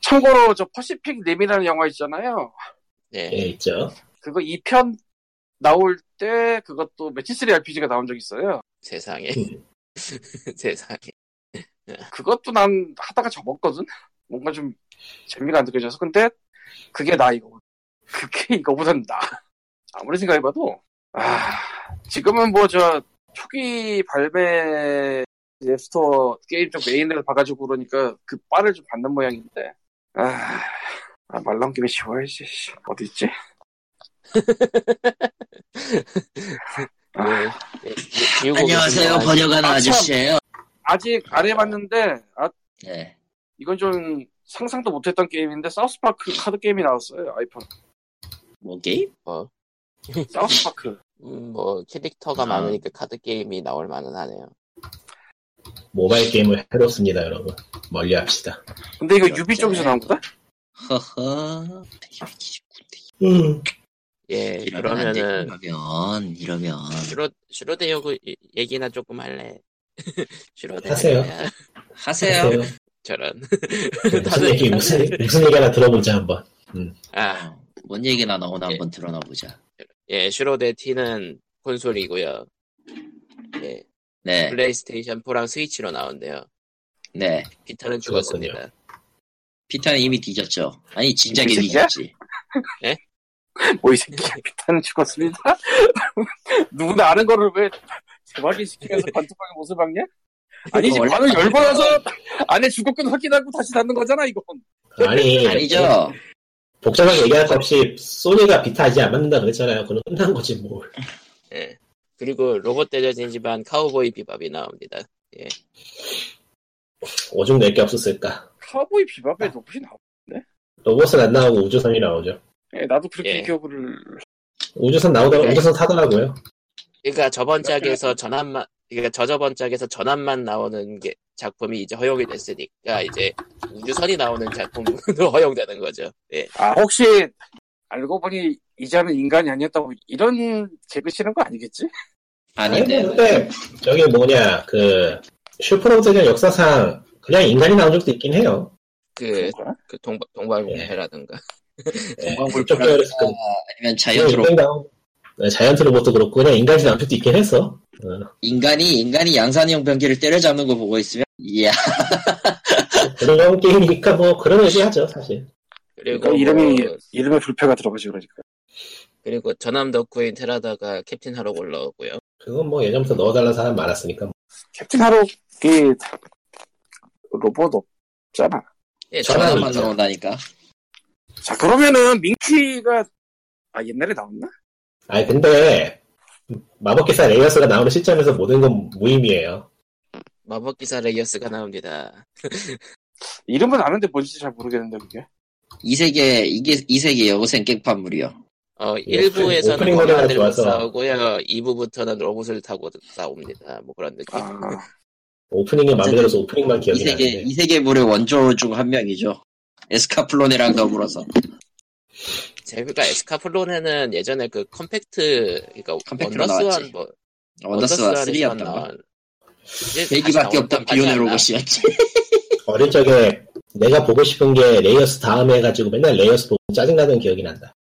참고로 저 퍼시픽 림이라는 영화 있잖아요. 네. 예, 있죠. 그거 2편 나올 때 그것도 매치3 RPG가 나온 적 있어요. 세상에. 음. 세상에. 그것도 난 하다가 접었거든? 뭔가 좀 재미가 안 느껴져서. 근데 그게 나 이거. 그게 이거보단 나. 아무리 생각해봐도, 아, 지금은 뭐 저 초기 발매 앱스토어 게임 쪽 메인을 봐가지고 그러니까 그 바를 좀 받는 모양인데, 아, 아, 말 넘김에 쉬워야지. 씨. 어디 있지? 뭐, 예, 예, 지우고 안녕하세요 번역하는 아, 참. 아저씨예요 아직 안 해봤는데, 아, 네. 이건 좀 상상도 못했던 게임인데, 사우스파크 카드 게임이 나왔어요, 아이폰. 뭐 게임? 사우스파크. 음, 뭐 캐릭터가 아. 많으니까 카드 게임이 나올 만은 하네요. 모바일 게임을 해롭습니다, 여러분. 멀리 합시다. 근데 이거 그렇게. 유비 쪽에서 나온 거다? 허허 음, 예, 이러면 안 돼. 그러면은 이러면 이러면 슈로 슈로데 요구 얘기나 조금 할래. 슈로데 하세요. 하세요 하세요. 저런. 무슨 얘기, 무슨, 무슨 얘기 하나 들어보자, 한번. 아, 어, 뭔 얘기나 나오나 예. 한번 드러나 보자 예, 슈로데 T는 콘솔이고요. 예, 네 플레이스테이션 4랑 스위치로 나온대요. 네. 비타는 그렇군요. 죽었습니다. 피터는 이미 뒤졌죠 아니 진작에? 뒤졌지 뭐 이 새끼야 비타는 죽었습니다. 누구나 아는 거를 왜 대박이 시키면서 관통하게 못을 박냐? 아니지 관을 열고 나서 안에 죽었건 확인하고 다시 닫는 거잖아 이건. 아니, 아니죠 복잡하게 얘기할 거 없이, 소니가 비타하지 안 맞는다 그랬잖아요. 그럼 끝난 거지, 뭐. 예. 그리고 로봇 대전인 집안 카우보이 비밥이 나옵니다. 오죽 낼게 없었을까. 카우보이 비밥에 로봇이 나오. 로봇은 안 나오고 우주선이 나오죠. 예, 나도 그렇게 예. 기억을. 우주선 나오다가 네. 우주선 타더라고요. 그러니까 저번 짝에서 전환만, 그러니까 저저번 짝에서 전환만 나오는 게 작품이 이제 허용이 됐으니까 이제 우주선이 나오는 작품도 허용되는 거죠. 예. 아 혹시 알고 보니 이자는 인간이 아니었다고 이런 개그 치는 거 아니겠지? 아닌데 아니, 근데, 저기 뭐냐, 그, 슈퍼로드전 역사상 그냥 인간이 나온 적도 있긴 해요. 그, 그런가? 그 동, 동방불패라든가. 계열에서 그, 아니면 자연스럽 인간이 나온, 네, 자이언트 로봇도 그렇고, 그냥 인간이 적도 있긴 했어. 어, 인간이 인간이 양산형 변기를 때려잡는 거 보고 있으면 이야 그런 게임이니까 뭐, 그런 의미 하죠, 사실. 그리고 뭐, 이름이 이름에 불패가 들어가지 그러니까. 그리고 전함 덕후인 테라다가 캡틴 하러 올라오고요. 그건 뭐 예전부터 넣어달라는 사람 많았으니까. 뭐. 캡틴 하로이 로봇 없잖아. 예, 전함이 전함 전화만 있죠. 나온다니까 자 그러면은 민키가 아 옛날에 나왔나? 아니, 근데, 마법기사 레이어스가 나오는 시점에서 모든 건 무의미해요. 마법기사 레이어스가 나옵니다. 이름은 아는데 뭔지 잘 모르겠는데 그게. 이 세계 이게 이 세계 여고생 깽판물이요 어, 예, 1부에서는 오프닝 노래가 검 들고 좋아서. 싸우고요. 2부부터는 로봇을 타고 싸웁니다. 뭐 그런 느낌. 아 오프닝이 마음에 들어서 오프닝만 이 기억이 세계 나는데. 이세계물의 원조 중 한 명이죠 에스카플로네랑 더불어서 제가 에스카플론에는 예전에 그 컴팩트, 그러니까 컴팩트로 원더스완 나왔지. 뭐, 원더스와 원더스완에서 3였던 거 나온- 이제 다시 배기밖에 나온 없던 건 비오네? 로봇이었지 어릴 적에 내가 보고 싶은 게 레이어스 다음에 해가지고 맨날 레이어스 보고 짜증나던 기억이 난다.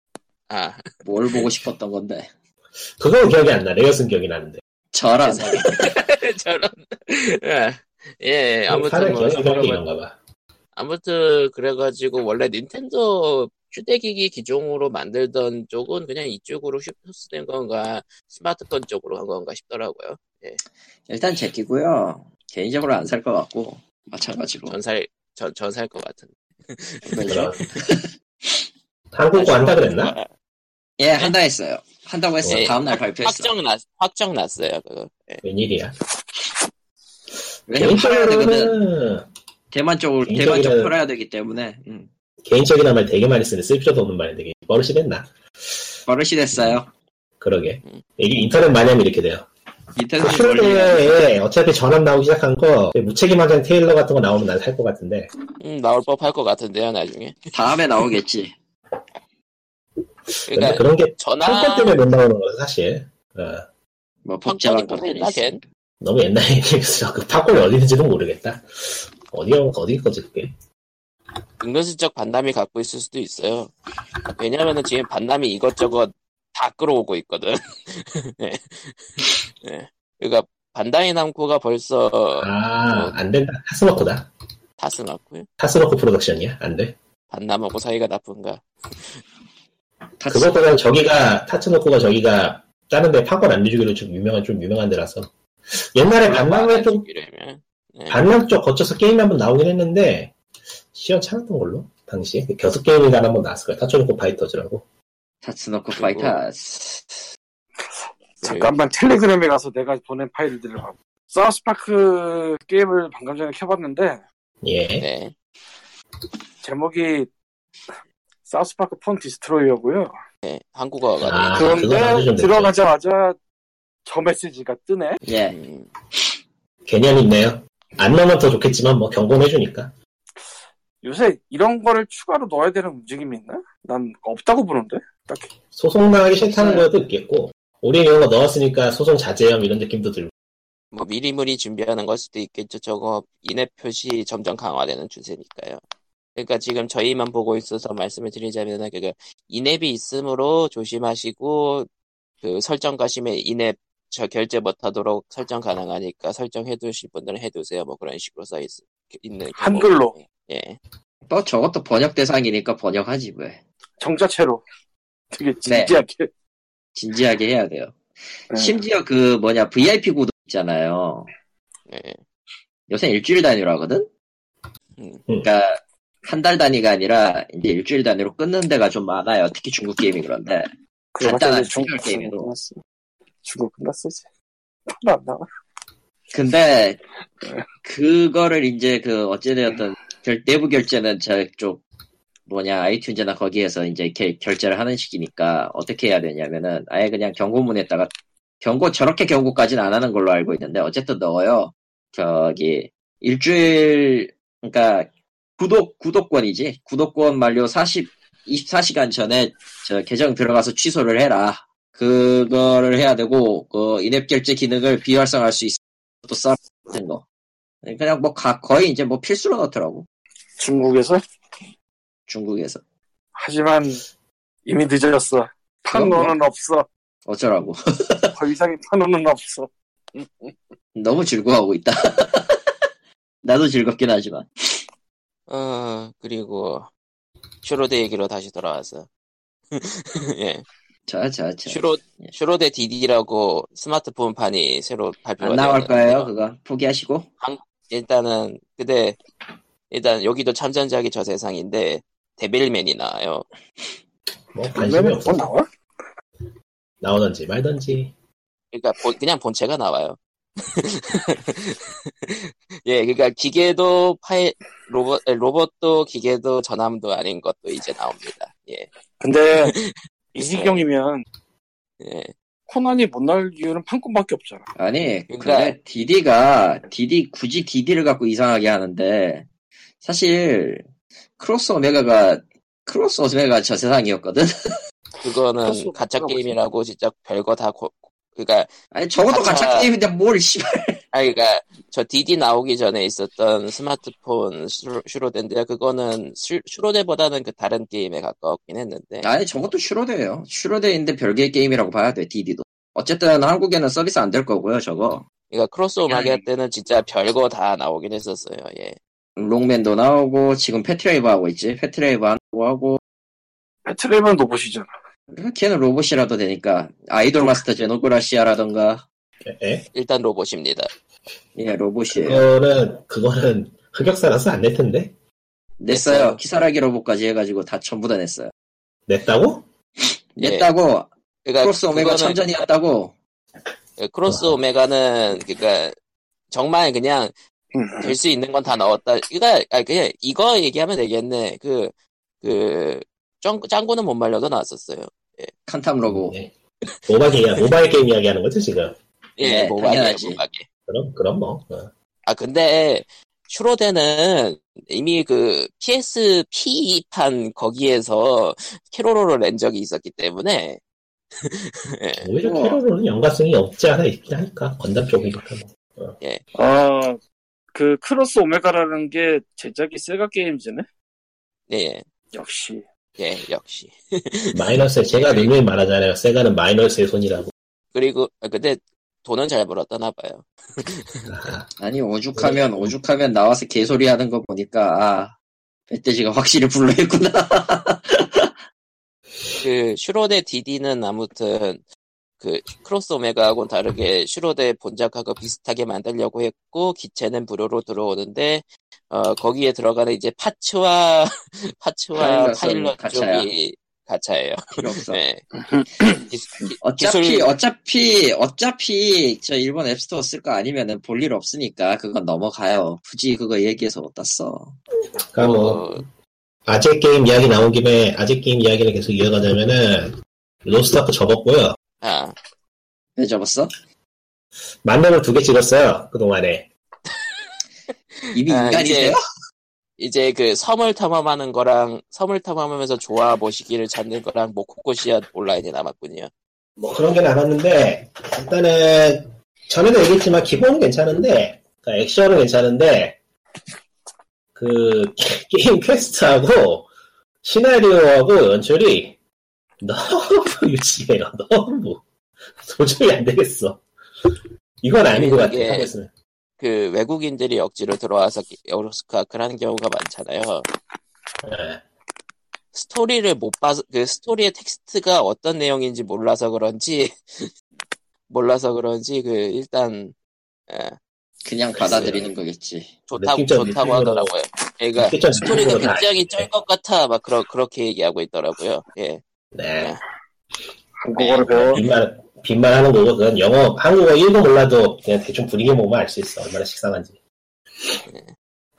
아, 뭘 보고 싶었던 건데 그건 기억이 안 나. 레이어스는 기억이 나는데. 저런 저런. 예, 예, 아무튼 사는 뭐, 기억이 그런 이런가 봐. 아무튼 그래가지고 원래 닌텐도 휴대기기 기종으로 만들던 쪽은 그냥 이쪽으로 흡수된 건가 스마트폰 쪽으로 간 건가 싶더라고요. 일단 제끼고요 개인적으로 안 살 것 같고 마찬가지로 전살 전 전살 것 같은데. 그럼. 한국어 한다 그랬나? 예 한다 했어요 한다고 했어요 예. 다음날 발표했어 확정 났 확정 났어요 그거. 예. 웬일이야. 개인적으로는, 대만 쪽을 대만 쪽 팔아야 되기 때문에 음. 개인적인 말 되게 많이 쓰는 쓸 필요도 없는 말인데, 버릇이 됐나? 버릇이 됐어요 그러게. 음. 이게 인터넷 마냐면 이렇게 돼요. 인터넷 그 원리 슈로데에 어차피 전환 나오기 시작한 거, 무책임하게 테일러 같은 거 나오면 난 살 것 같은데, 음, 나올 법 할 것 같은데요 나중에. 다음에 나오겠지 근데 그러니까 그런 게 전화 한건 때문에 못 나오는 거라 사실. 어. 뭐 복잡한 있어요. 너무 옛날 얘기였어. 그 팝콘이 어디는지도 모르겠다. 어디, 어디 거지, 그게? 은근슬쩍 반남이 갖고 있을 수도 있어요. 왜냐면은 지금 반남이 이것저것 다 끌어오고 있거든. 예. 예. 그러니까 반다이 남코가 벌써 아, 안 된다. 타스노코다. 타스나코요? 타스노코 프로덕션이야? 안 돼. 반남하고 사이가 나쁜가? 그것보다는 저기가, 타츠노코가 저기가, 다른 데 판권 안 내주기로 좀 유명한, 좀 유명한 데라서. 옛날에 반남에 좀, 예. 반남 쪽 거쳐서 게임이 한번 나오긴 했는데, 시원찮았던 걸로, 당시에. 그 겨수 게임이 하나 한번 나왔을 거야. 타츠노코 파이터즈라고. 타츠노코 그리고- 파이터스. 잠깐만 텔레그램에 가서 내가 보낸 파일들을 봐. 사우스파크 게임을 방금 전에 켜봤는데 예. 네. 제목이 사우스파크 폰 디스트로이어고요. 네. 한국어가 아, 그런데 좀 들어가자마자 저 메시지가 뜨네. 예. 음, 개념 있네요. 안 넣으면 더 좋겠지만, 뭐, 경고는 해주니까. 요새 이런 거를 추가로 넣어야 되는 움직임이 있나? 난 없다고 보는데. 딱히. 소송 나가기 싫다는 있어요. 것도 있겠고, 우리 이런 거 넣었으니까 소송 자제염 이런 느낌도 들고. 뭐 미리미리 준비하는 걸 수도 있겠죠. 저거 인앱 표시 점점 강화되는 추세니까요. 그러니까 지금 저희만 보고 있어서 말씀을 드리자면은 그 인앱이 있으므로 조심하시고 그 설정 가심에 인앱 저 결제 못하도록 설정 가능하니까 설정해 두실 분들은 해 두세요. 뭐 그런 식으로 써 있, 있는 한글로. 경우가- 예. 뭐 저것도 번역 대상이니까 번역하지 왜. 정자체로. 되게 네. 진지하게. 진지하게 해야 돼요. 네. 심지어 그 뭐냐 VIP 구독 있잖아요. 예. 요새 일주일 단위로 하거든. 음. 그러니까 한 달 단위가 아니라 이제 일주일 단위로 끊는 데가 좀 많아요. 특히 중국 게임이 그런데 간단한 중국 게임에도. 끝났어. 중국 끝났어 이제. 하나 안 나와. 근데 그거를 이제 그 어찌되었던 결, 내부 결제는 저쪽 뭐냐 아이튠즈나 거기에서 이제 이렇게 결제를 하는 식이니까 어떻게 해야 되냐면은 아예 그냥 경고문에다가 경고 저렇게 경고까지는 안 하는 걸로 알고 있는데 어쨌든 넣어요. 저기 일주일 그러니까 구독 구독권이지 구독권 만료 40 24시간 전에 저 계정 들어가서 취소를 해라. 그거를 해야 되고 그 인앱 결제 기능을 비활성화할 수 있. 또썰 같은 거. 그냥 뭐 가- 거의 이제 뭐 필수로 넣더라고 중국에서. 중국에서 하지만 이미 늦어졌어. 판로는 없어. 어쩌라고 더 이상의 판로는 없어. 너무 즐거워하고 있다. 나도 즐겁긴 하지만 어 그리고 슈로데 얘기로 다시 돌아와서 예. 자자자 슈로 예. 슈로데 DD라고 스마트폰판이 새로 발표가 안 나올. 거예요 그거 포기하시고 일단은 근데 일단 여기도 참전작이 저 세상인데 데빌맨이 나와요. 뭐, 관심이 없어. 뭐 나와? 나오던지 말던지. 그러니까 본- 그냥 본체가 나와요. 예, 그러니까 기계도 파일 로봇 에, 로봇도 기계도 전함도 아닌 것도 이제 나옵니다. 예, 근데 이 지경이면 예. 코난이 못 나올 이유는 판권밖에 없잖아. 아니 그러니까- 근데 디디가 디디 굳이 디디를 갖고 이상하게 하는데 사실 크로스 오메가가 크로스 오메가가 저 세상이었거든 그거는 가짜 게임이라고 진짜 별거 다 고, 그러니까 아니 저것도 가짜- 가짜 게임인데 뭘 씨발 아니 그러니까 저 DD 나오기 전에 있었던 스마트폰 슈- 슈로데인데 그거는 슈, 슈로데보다는 그 다른 게임에 가까웠긴 했는데 아니 저것도 슈로데예요. 슈로데인데 별개의 게임이라고 봐야 돼 디디도. 어쨌든 한국에는 서비스 안 될 거고요 저거. 그러니까 크로스 오메가 아니. 때는 진짜 별거 다 나오긴 했었어요. 예. 록맨도 나오고 지금 패트레이버 하고 있지. 패트레이버 하고 하고 패트레이버는 로봇이잖아. 걔는 로봇이라도 되니까 아이돌 마스터 제노그라시아라던가 에? 일단 로봇입니다. 예 로봇이에요. 그거는, 그거는 흑역사라서 안 낼 텐데? 냈어요. 냈어요. 키사라기 로봇까지 해가지고 다 전부 다 냈어요. 냈다고? 예. 냈다고 그러니까 크로스 오메가 그거는 참전이었다고. 예, 크로스 오메가는 그러니까 정말 그냥 음. 될수 있는 건 다 넣었다. 그러니까 아 그냥 이거 얘기하면 되겠네. 그 그 짱구는 못 말려도 나왔었어요. 칸탐 로보. 네. 모바일 게임, 모바일 게임 이야기 하는 거지, 지금? 예, 네, 모바게 당연하지. 모바게. 그럼, 그럼 뭐. 어. 아 근데 슈로데는 이미 그 PSP판 거기에서 케로로를 낸 적이 있었기 때문에 오히려. 케로로는 연관성이 없지 않아 있긴 하니까 건담 쪽이니까 뭐. 아, 그 크로스 오메가라는 게 제작이 세가 게임즈네? 네, 역시. 예, 역시. 마이너스 제가 누누이 말하잖아요. 세가는 마이너스의 손이라고. 그리고 아, 근데 돈은 잘 벌었다나 봐요. 아, 아니 오죽하면 오죽하면 나와서 개소리 하는 거 보니까 아 멧돼지가 확실히 불러있구나. 그 슈로데 DD는 아무튼 그 크로스 오메가하고는 다르게 슈로데 본작하고 비슷하게 만들려고 했고 기체는 무료로 들어오는데 어 거기에 들어가는 이제 파츠와 파츠와 파일럿 가차야. 쪽이 가차예요. 필요 없어. 네. 기- 기- 어차피 기술- 어차피 어차피 저 일본 앱스토어 쓸 거 아니면은 볼 일 없으니까 그건 넘어가요. 굳이 그거 얘기해서 어디다 써. 그러니까 뭐 어, 아재 게임 이야기 나온 김에 아재 게임 이야기를 계속 이어가자면은 로스트아크 접었고요. 아, 왜 접었어? 만렙을 두 개 찍었어요. 그 동안에. 이미 아, 인간이세요? 이제 그 섬을 탐험하는 거랑 섬을 탐험하면서 좋아 모시기를 찾는 거랑 뭐 모코코 씨앗 온라인이 남았군요. 뭐 그런 게 남았는데 일단은 전에도 얘기했지만 기본은 괜찮은데 그러니까 액션은 괜찮은데 그 게임 퀘스트하고 시나리오하고 연출이 너무 유치해요. 너무 도저히 안 되겠어. 이건 아닌 것 같아. 이게- 하겠으면. 그 외국인들이 억지로 들어와서 에어로스카크를 하는 경우가 많잖아요. 예. 스토리를 못 봐서 그 스토리의 텍스트가 어떤 내용인지 몰라서 그런지 몰라서 그런지 그 일단 예, 그냥 받아들이는 거겠지. 좋다고 좋다고 하더라고요. 그러니까 스토리가 굉장히. 쩔 것 같아 막 그러, 그렇게 얘기하고 있더라고요. 예. 네. 한국어를 배워. 빈말, 하는 거고, 그건 영어, 한국어 1도 몰라도 그냥 대충 분위기 보면 알 수 있어. 얼마나 식상한지.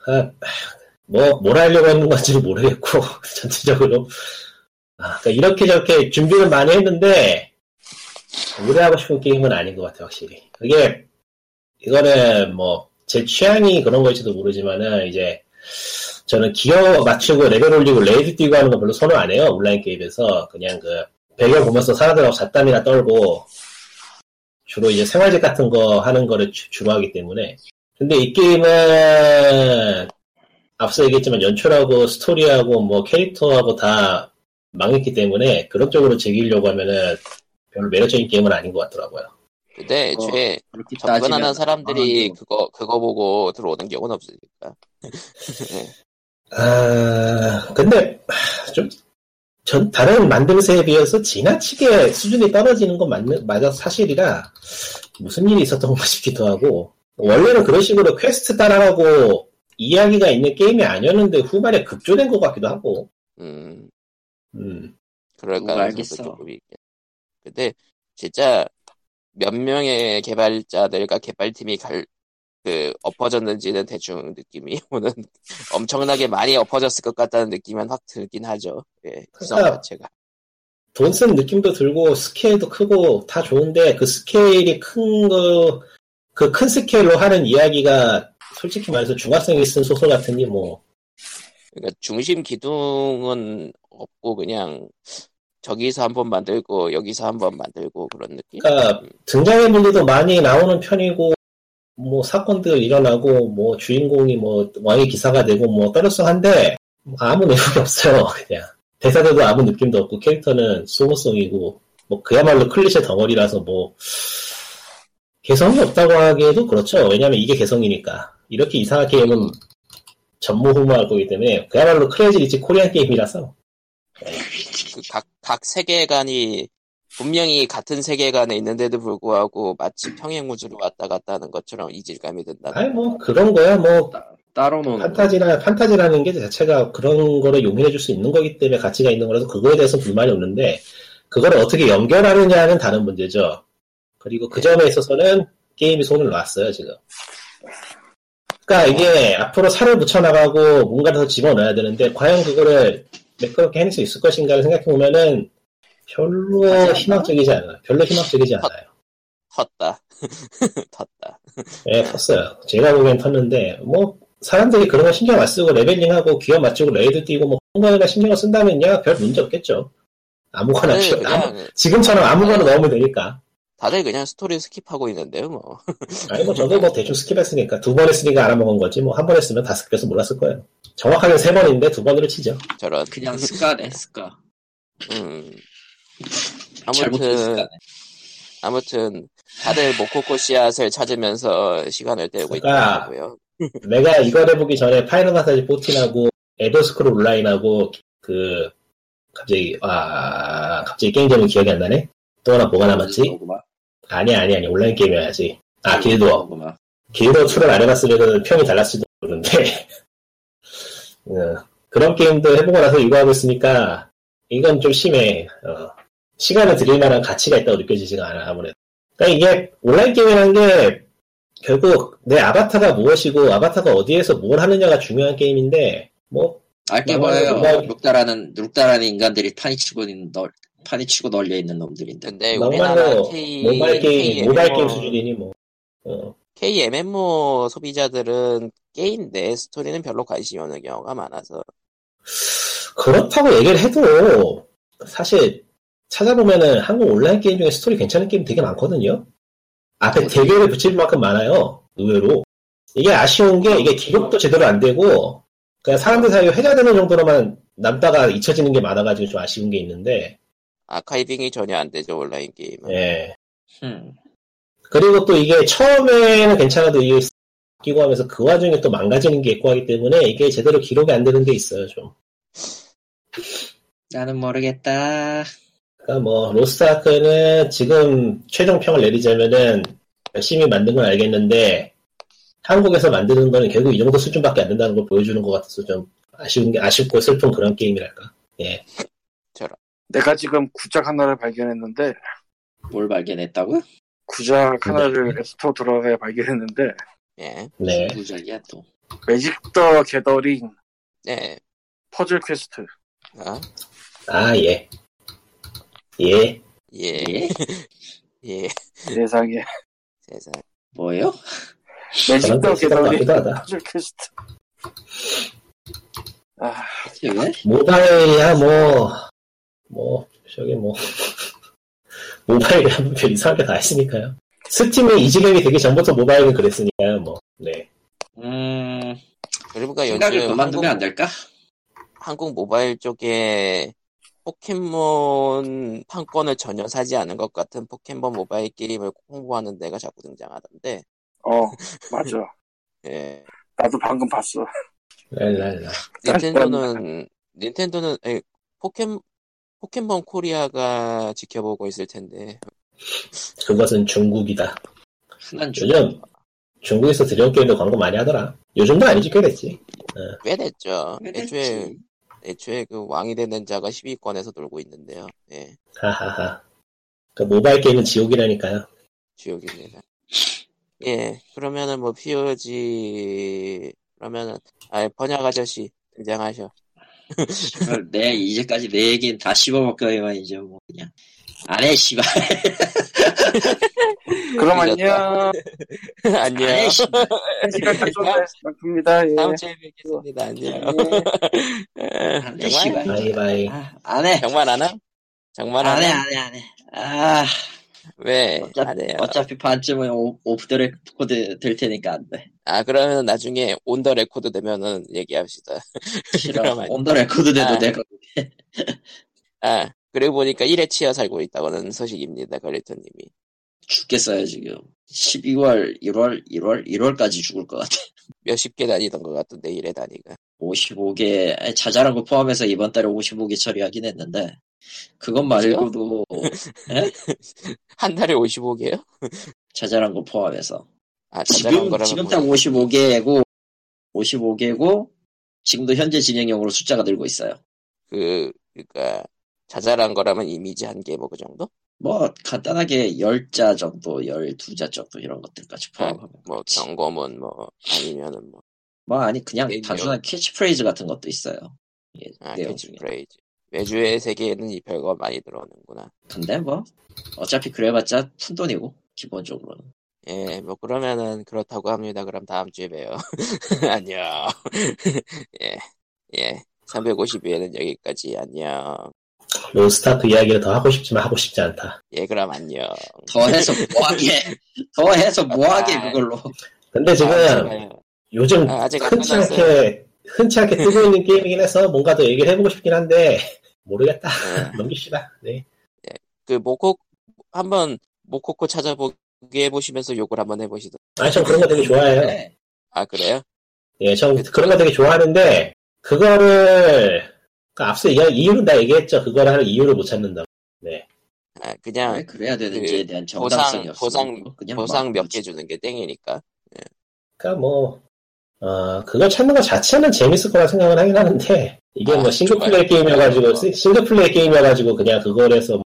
아, 뭐, 뭘 하려고 하는 건지를 모르겠고, 전체적으로. 아, 그러니까 이렇게 저렇게 준비를 많이 했는데, 오래 하고 싶은 게임은 아닌 것 같아, 확실히. 그게, 이거는 뭐, 제 취향이 그런 걸지도 모르지만은, 이제, 저는 기어 맞추고 레벨 올리고 raid 뛰고 하는 거 별로 선호 안 해요. 온라인 게임에서. 그냥 그, 배경 보면서 사람들하고 잡담이나 떨고 주로 이제 생활직 같은 거 하는 거를 주, 주로 하기 때문에 근데 이 게임은 앞서 얘기했지만 연출하고 스토리하고 뭐 캐릭터하고 다 망했기 때문에 그런 쪽으로 즐기려고 하면은 별로 매력적인 게임은 아닌 것 같더라고요. 근데 어, 애초에 그렇게 접근하는 사람들이 망한 거. 그거 그거 보고 들어오는 경우는 없으니까. 아 근데 좀 전 다른 만듦새에 비해서 지나치게 수준이 떨어지는 건 맞는 맞아 사실이라 무슨 일이 있었던 건가 싶기도 하고 원래는 그런 식으로 퀘스트 따라가고 이야기가 있는 게임이 아니었는데 후반에 급조된 것 같기도 하고 음 음 그럴 누가 가능성도 알겠어. 조금 있겠. 근데 진짜 몇 명의 개발자들과 개발팀이 갈, 그, 엎어졌는지는 대충 느낌이 오는, 엄청나게 많이 엎어졌을 것 같다는 느낌은 확 들긴 하죠. 예, 구성 그러니까 자체가. 돈 쓴 느낌도 들고 스케일도 크고 다 좋은데 그 스케일이 큰 거 그 큰 스케일로 하는 이야기가 솔직히 말해서 중학생이 쓴 소설 같으니 뭐 그러니까 중심 기둥은 없고 그냥 저기서 한번 만들고 여기서 한번 만들고 그런 느낌? 그러니까 등장인물들도 많이 나오는 편이고 뭐 사건들 일어나고 뭐 주인공이 뭐 왕의 기사가 되고 뭐 떠들썩한데 아무 내용이 없어요 그냥. 대사들도 아무 느낌도 없고 캐릭터는 소모성이고 뭐 그야말로 클리셰 덩어리라서 뭐 개성이 없다고 하기에도 그렇죠. 왜냐면 이게 개성이니까. 이렇게 이상한 게임은 전무후무할 거기 때문에 그야말로 크레이지 리치 코리안 게임이라서. 그 각, 각 세계관이 분명히 같은 세계관에 있는데도 불구하고 마치 평행우주로 왔다 갔다 하는 것처럼 이질감이 든다. 아니 뭐 그런 거야 뭐 따로 노는 거. 판타지나 판타지라는 게 자체가 그런 거를 용인해 줄 수 있는 거기 때문에 가치가 있는 거라서 그거에 대해서 불만이 없는데 그걸 어떻게 연결하느냐는 다른 문제죠. 그리고 그 점에 있어서는 게임이 손을 놨어요 지금. 그러니까 이게 앞으로 살을 붙여나가고 뭔가를 더 집어넣어야 되는데 과연 그거를 매끄럽게 해낼 수 있을 것인가를 생각해 보면은 별로? 희망적이지 않아요. 별로 희망적이지 않아요. 텄다. 텄다. 예, 텄어요. 제가 보기엔 텄는데, 뭐, 사람들이 그런 거 신경 안 쓰고 leveling하고 기어 맞추고 raid 뛰고 뭐 그런 거에다 신경을 쓴다면요, 별 문제 없겠죠. 아무거나 다들 피- 아무- 지금처럼 아무거나 넣으면 되니까. 다들 그냥 스토리 skip하고 있는데요, 뭐. 아니 뭐 저도 뭐 대충 skip했으니까 두 번 했으니까 알아먹은 거지 뭐 한 번 했으면 다 skip해서 몰랐을 거예요. 정확하게 세 번인데 두 번으로 치죠. 저런. 그냥 스카네 스카. 음. 아무튼. 아무튼 다들 모코코 씨앗을 찾으면서 시간을 때우고 그러니까 있더라고요. 내가 이걸 해보기 전에 파이널 판타지 14하고 엘더스크롤 온라인하고 그 갑자기 아 갑자기 게임 제목 기억이 안 나네. 또 하나 뭐가 남았지? 아니 아니 아니 온라인 게임이어야지. 아 길드워. 그거구만. 길드워 2를 안 해봤으면 평이 달랐을지도 모르는데 어, 그런 게임도 해보고 나서 이거 하고 있으니까 이건 좀 심해. 어, 시간을 들일 만한 가치가 있다고 느껴지지가 않아 아무래도. 그러니까 이게 온라인 게임이라는 게 결국 내 아바타가 무엇이고 아바타가 어디에서 뭘 하느냐가 중요한 게임인데 뭐 알게 뭐야, 뭐예요. 뭐야. 룩다라는 룩다라는 인간들이 파니 치고 있는 널 파니 치고 널려 있는 놈들인데. 근데 우리나라 정말로 K 모바일 게임 모바일 MMO 게임 수준이니 뭐 어, K MMO 소비자들은 게임 내 스토리는 별로 관심이 없는 경우가 많아서 그렇다고 얘기를 해도 사실 찾아보면은 한국 온라인 게임 중에 스토리 괜찮은 게임 되게 많거든요. 앞에 되게를 붙일 만큼 많아요. 의외로. 이게 아쉬운 게 이게 기록도 제대로 안 되고 그냥 사람들 사이에 회자되는 정도로만 남다가 잊혀지는 게 많아가지고 좀 아쉬운 게 있는데 archiving이 전혀 안 되죠 온라인 게임은. 예. 음. 그리고 또 이게 처음에는 괜찮아도 이게 바뀌고 하면서 그 와중에 또 망가지는 게 있고 하기 때문에 이게 제대로 기록이 안 되는 게 있어요 좀. 나는 모르겠다. 그러니까 뭐 로스트아크는 지금 최종 평을 내리자면은 열심히 만든 건 알겠는데 한국에서 만드는 거는 결국 이 정도 수준밖에 안 된다는 걸 보여주는 것 같아서 좀 아쉬운 게 아쉽고 슬픈 그런 게임이랄까. 예. 내가 지금 구작 하나를 발견했는데 뭘 발견했다고? 구작 하나를 앱스토어 들어가야 발견했는데 예. 네. 무작이야 또. 매직 더 게더링 네. 퍼즐 퀘스트 아, 아 예. 예. 예. 예? 예. 세상에 세상. 뭐요? 매직 그런 더게 있을 것 게더링 같기도 하다. 퍼즐 퀘스트 아 왜? 모바일이야 뭐, 뭐, 저기 뭐, 모바일이 한번 별 이상하게 다 했으니까요. 스팀이 이 지경이 되기 전부터 모바일은 그랬으니까요, 뭐. 네. 음. 그러니까 생각을 요즘 그만두면 안 한국, 될까? 한국 모바일 쪽에 포켓몬 판권을 전혀 사지 않은 것 같은 포켓몬 모바일 게임을 홍보하는 데가 자꾸 등장하던데. 어 맞아 예. 나도 방금 봤어 랄랄라. 닌텐도는 닌텐도는 에, 포켓 포켓몬 코리아가 지켜보고 있을 텐데. 그것은 중국이다. 주. 요즘 중국에서 들여온 게임도 광고 많이 하더라. 요즘도 아니지, 꽤 됐지. 꽤 됐죠. 왜 애초에 됐지? 애초에 그 왕이 되는 자가 10위권에서 돌고 있는데요. 예. 하하하. 그 모바일 게임은 지옥이라니까요. 지옥입니다. 예, 그러면은 뭐 POG 그러면은 아 번역 아저씨 등장하셔. 씨발, 내 이제까지 내 얘기는 다 씹어먹거리만 이제 뭐 그냥 안해 씨발 그럼. 안녕 안녕. 안해 씨발 정도입니다 예. 다음 주에 뵙겠습니다. 안녕. 안해 씨발 정말 바이바이. 아, 안해 정말 안 하? 정말 안 안해 해? 안해 안해 아 왜? 안 어차피, 해요. 어차피 반쯤은 오- off the record 될 테니까 안 돼 아 그러면 나중에 on the record 되면은 얘기합시다. 싫어 안- 온더 레코드 돼도 아. 내가 아 그리고 보니까 1회 치여 살고 있다고는 소식입니다. 걸리터님이. 죽겠어요 지금 12월 1월 1월 1월까지 죽을 것 같아 몇십 개 다니던 것 같던데 1회 단위가. 55개 아니, 자잘한 거 포함해서 이번 달에 55개 처리하긴 했는데 그것 말고도 한 달에 55개요? 자잘한 거 포함해서 아 지금 거라면 지금 뭐- 딱 55개고 55개고 지금도 현재 진행형으로 숫자가 늘고 있어요. 그 그러니까 자잘한 거라면 이미지 한 개 뭐 그 정도? 뭐 간단하게 10자 정도, 12자 정도 이런 것들까지 포함하면 뭐 경고문 뭐 아니면은 뭐 뭐 아니 그냥 네이버. 단순한 캐치프레이즈 같은 것도 있어요. 예, 아. 캐치프레이즈. 외주의 세계에는 이 별거 많이 들어오는구나. 근데 뭐 어차피 그래봤자 푼돈이고 기본적으로는. 예, 뭐 그러면은 그렇다고 합니다. 그럼 다음 주에 봬요. 안녕. 예, 예. 352회는 여기까지. 안녕. 로스타크 이야기를 더 하고 싶지만 하고 싶지 않다. 예, 그럼 안녕. 더 해서 뭐하게 더 해서 뭐하게 아, 그걸로 근데 지금 아. 요즘 아, 흔치 끝났어요. 않게 흔치 않게 뜨고 있는 게임이긴 해서 뭔가 더 얘기를 해보고 싶긴 한데 모르겠다. 예. 넘깁시다. 네. 그 모코 한번 모코코 찾아보게 해보시면서 욕을 한번 해보시던. 아니 전 그런 거 되게 좋아해요. 네. 아 그래요? 예, 전 그런 거 되게 좋아하는데 그거를 그 앞서 이야- 이유는 다 얘기했죠. 그거를 하는 이유를 못 찾는다. 아 그냥 왜 그래야 되는지에 대한 정당성이 보상 없어 보상 그냥 보상 막 몇. 개 주는 게 땡이니까. 그러니까 뭐 어, 그걸 찾는 것 자체는 재밌을 거라 생각을 하긴 하는데 이게 아, 뭐 싱글플레이. 게임이어가지고 싱글플레이 게임이어가지고 그냥 그걸 해서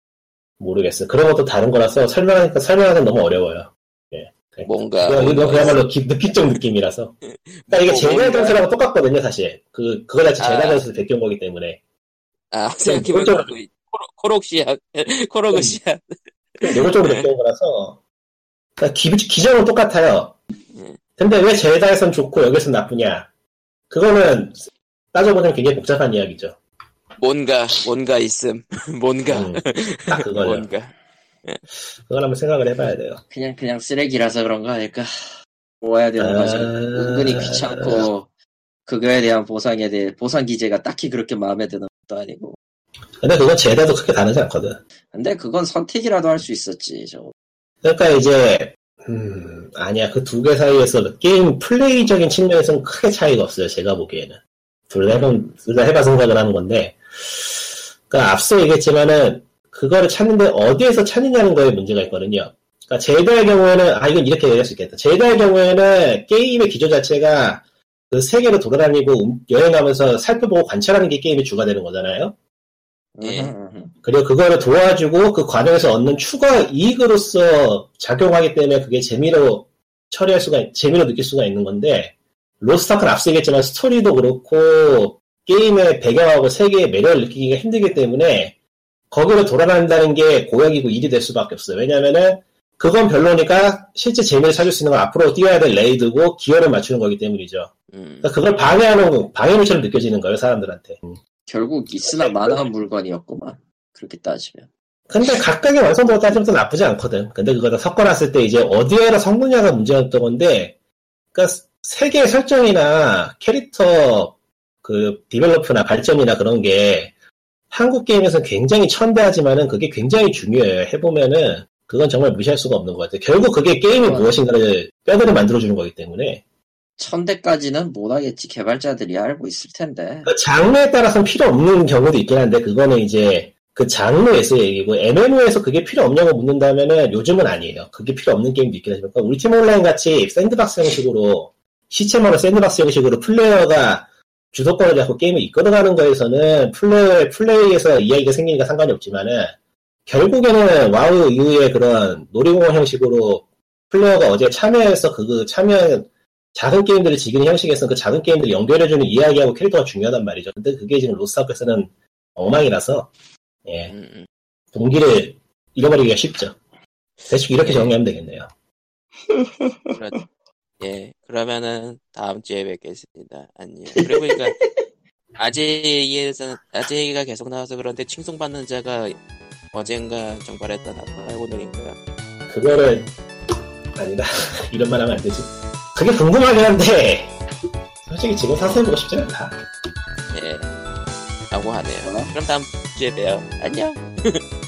모르겠어요. 그런 것도 다른 거라서 설명하니까 설명하기는 너무 어려워요. 예. 뭔가 이거, 그야말로 기- 느끼적 느낌이라서. 그러니까 이게 뭐, 제네 뭔가- 전설하고 똑같거든요, 사실. 그 그거 자체 아. 제네 전설 베껴온 거기 때문에. 아 생각해보니까 그 코로- 코록시아 코로그시아 노골적으로 베껴온 거라서. 그러니까 기, 기정은 똑같아요. 음. 근데 왜 제다에선 좋고 여기선 나쁘냐? 그거는 따져보면 굉장히 복잡한 이야기죠. 뭔가 뭔가 있음 뭔가 음, 딱 그거죠. 뭔가 그걸 한번 생각을 해봐야 돼요. 그냥 그냥 쓰레기라서 그런 거 아닐까 모아야 되는 아. 거죠 은근히 귀찮고 그거에 대한 보상에 대해 보상 기제가 딱히 그렇게 마음에 드는 것도 아니고 근데 그건 제다도 크게 다르지 않거든. 근데 그건 선택이라도 할 수 있었지 저 그러니까 이제 음, 아니야 그 두 개 사이에서 게임 플레이적인 측면에서는 크게 차이가 없어요. 제가 보기에는 둘 다 해본 둘다 해봐 생각을 하는 건데, 그러니까 앞서 얘기했지만은 그거를 찾는데 어디에서 찾느냐는 거에 문제가 있거든요. 그러니까 제다의 경우에는 아 이건 이렇게 얘기할 수 있겠다. 제다의 경우에는 게임의 기조 자체가 그 세계를 돌아다니고 음- 여행하면서 살펴보고 관찰하는 게 게임의 주가 되는 거잖아요. 예. 음흠. 그리고 그거를 도와주고 그 과정에서 얻는 추가 이익으로서 작용하기 때문에 그게 재미로 처리할 수가, 있- 재미로 느낄 수가 있는 건데, 로스타크는 앞서 얘기했지만 스토리도 그렇고, 게임의 배경하고 세계의 매력을 느끼기가 힘들기 때문에, 거기로 돌아다닌다는 게 고역이고 일이 될 수밖에 없어요. 왜냐면은, 그건 별로니까 실제 재미를 찾을 수 있는 건 앞으로 뛰어야 될 레이드고 기어를 맞추는 거기 때문이죠. 음. 그러니까 그걸 방해하는, 방해물처럼 느껴지는 거예요, 사람들한테. 결국 있으나 마나한 물건이었구만 그렇게 따지면 근데 각각의 완성도가 따지면 또 나쁘지 않거든. 근데 그거 다 섞어놨을 때 이제 어디에다 섞느냐가 문제였던 건데, 그니까 세계의 설정이나 캐릭터 그 디벨로프나 발전이나 그런 게 한국 게임에서 굉장히 천대하지만은 그게 굉장히 중요해요. 해보면은 그건 정말 무시할 수가 없는 것 같아요. 결국 그게 게임이 무엇인가를 뼈대를 만들어주는 거기 때문에 천대까지는 못하겠지 개발자들이 알고 있을 텐데 그 장르에 따라서는 필요 없는 경우도 있긴 한데 그거는 이제 그 장르에서 얘기고 MMO에서 그게 필요 없냐고 묻는다면은 요즘은 아니에요. 그게 필요 없는 게임도 있긴 하지만 그러니까 울티마 온라인 같이 샌드박스 형식으로 시체만으로 샌드박스 형식으로 플레이어가 주도권을 잡고 게임을 이끌어가는 거에서는 플레이, 플레이에서 이야기가 생기니까 상관이 없지만은 결국에는 와우 이후에 그런 놀이공원 형식으로 플레이어가 어제 참여해서 그 참여 작은 게임들을 즐기는 형식에서는 그 작은 게임들을 연결해주는 이야기하고 캐릭터가 중요하단 말이죠. 근데 그게 지금 로스트아크에서는 엉망이라서, 예, 음, 음. 동기를 잃어버리기가 쉽죠. 대충 이렇게 정리하면 되겠네요. 그렇, 예, 그러면은 다음 주에 뵙겠습니다. 안녕. 그리고 그러니까 아재에서는 아재가 계속 나와서 그런데 칭송받는 자가 어젠가 정발했다나 알고 보니까 그거를, 아니다. 이런 말 하면 안 되지. 그게 궁금하긴 한데, 솔직히 지금 상상해보고 싶진 않다. 예, 라고 하네요. 어? 그럼 다음 주에 봬요. 안녕.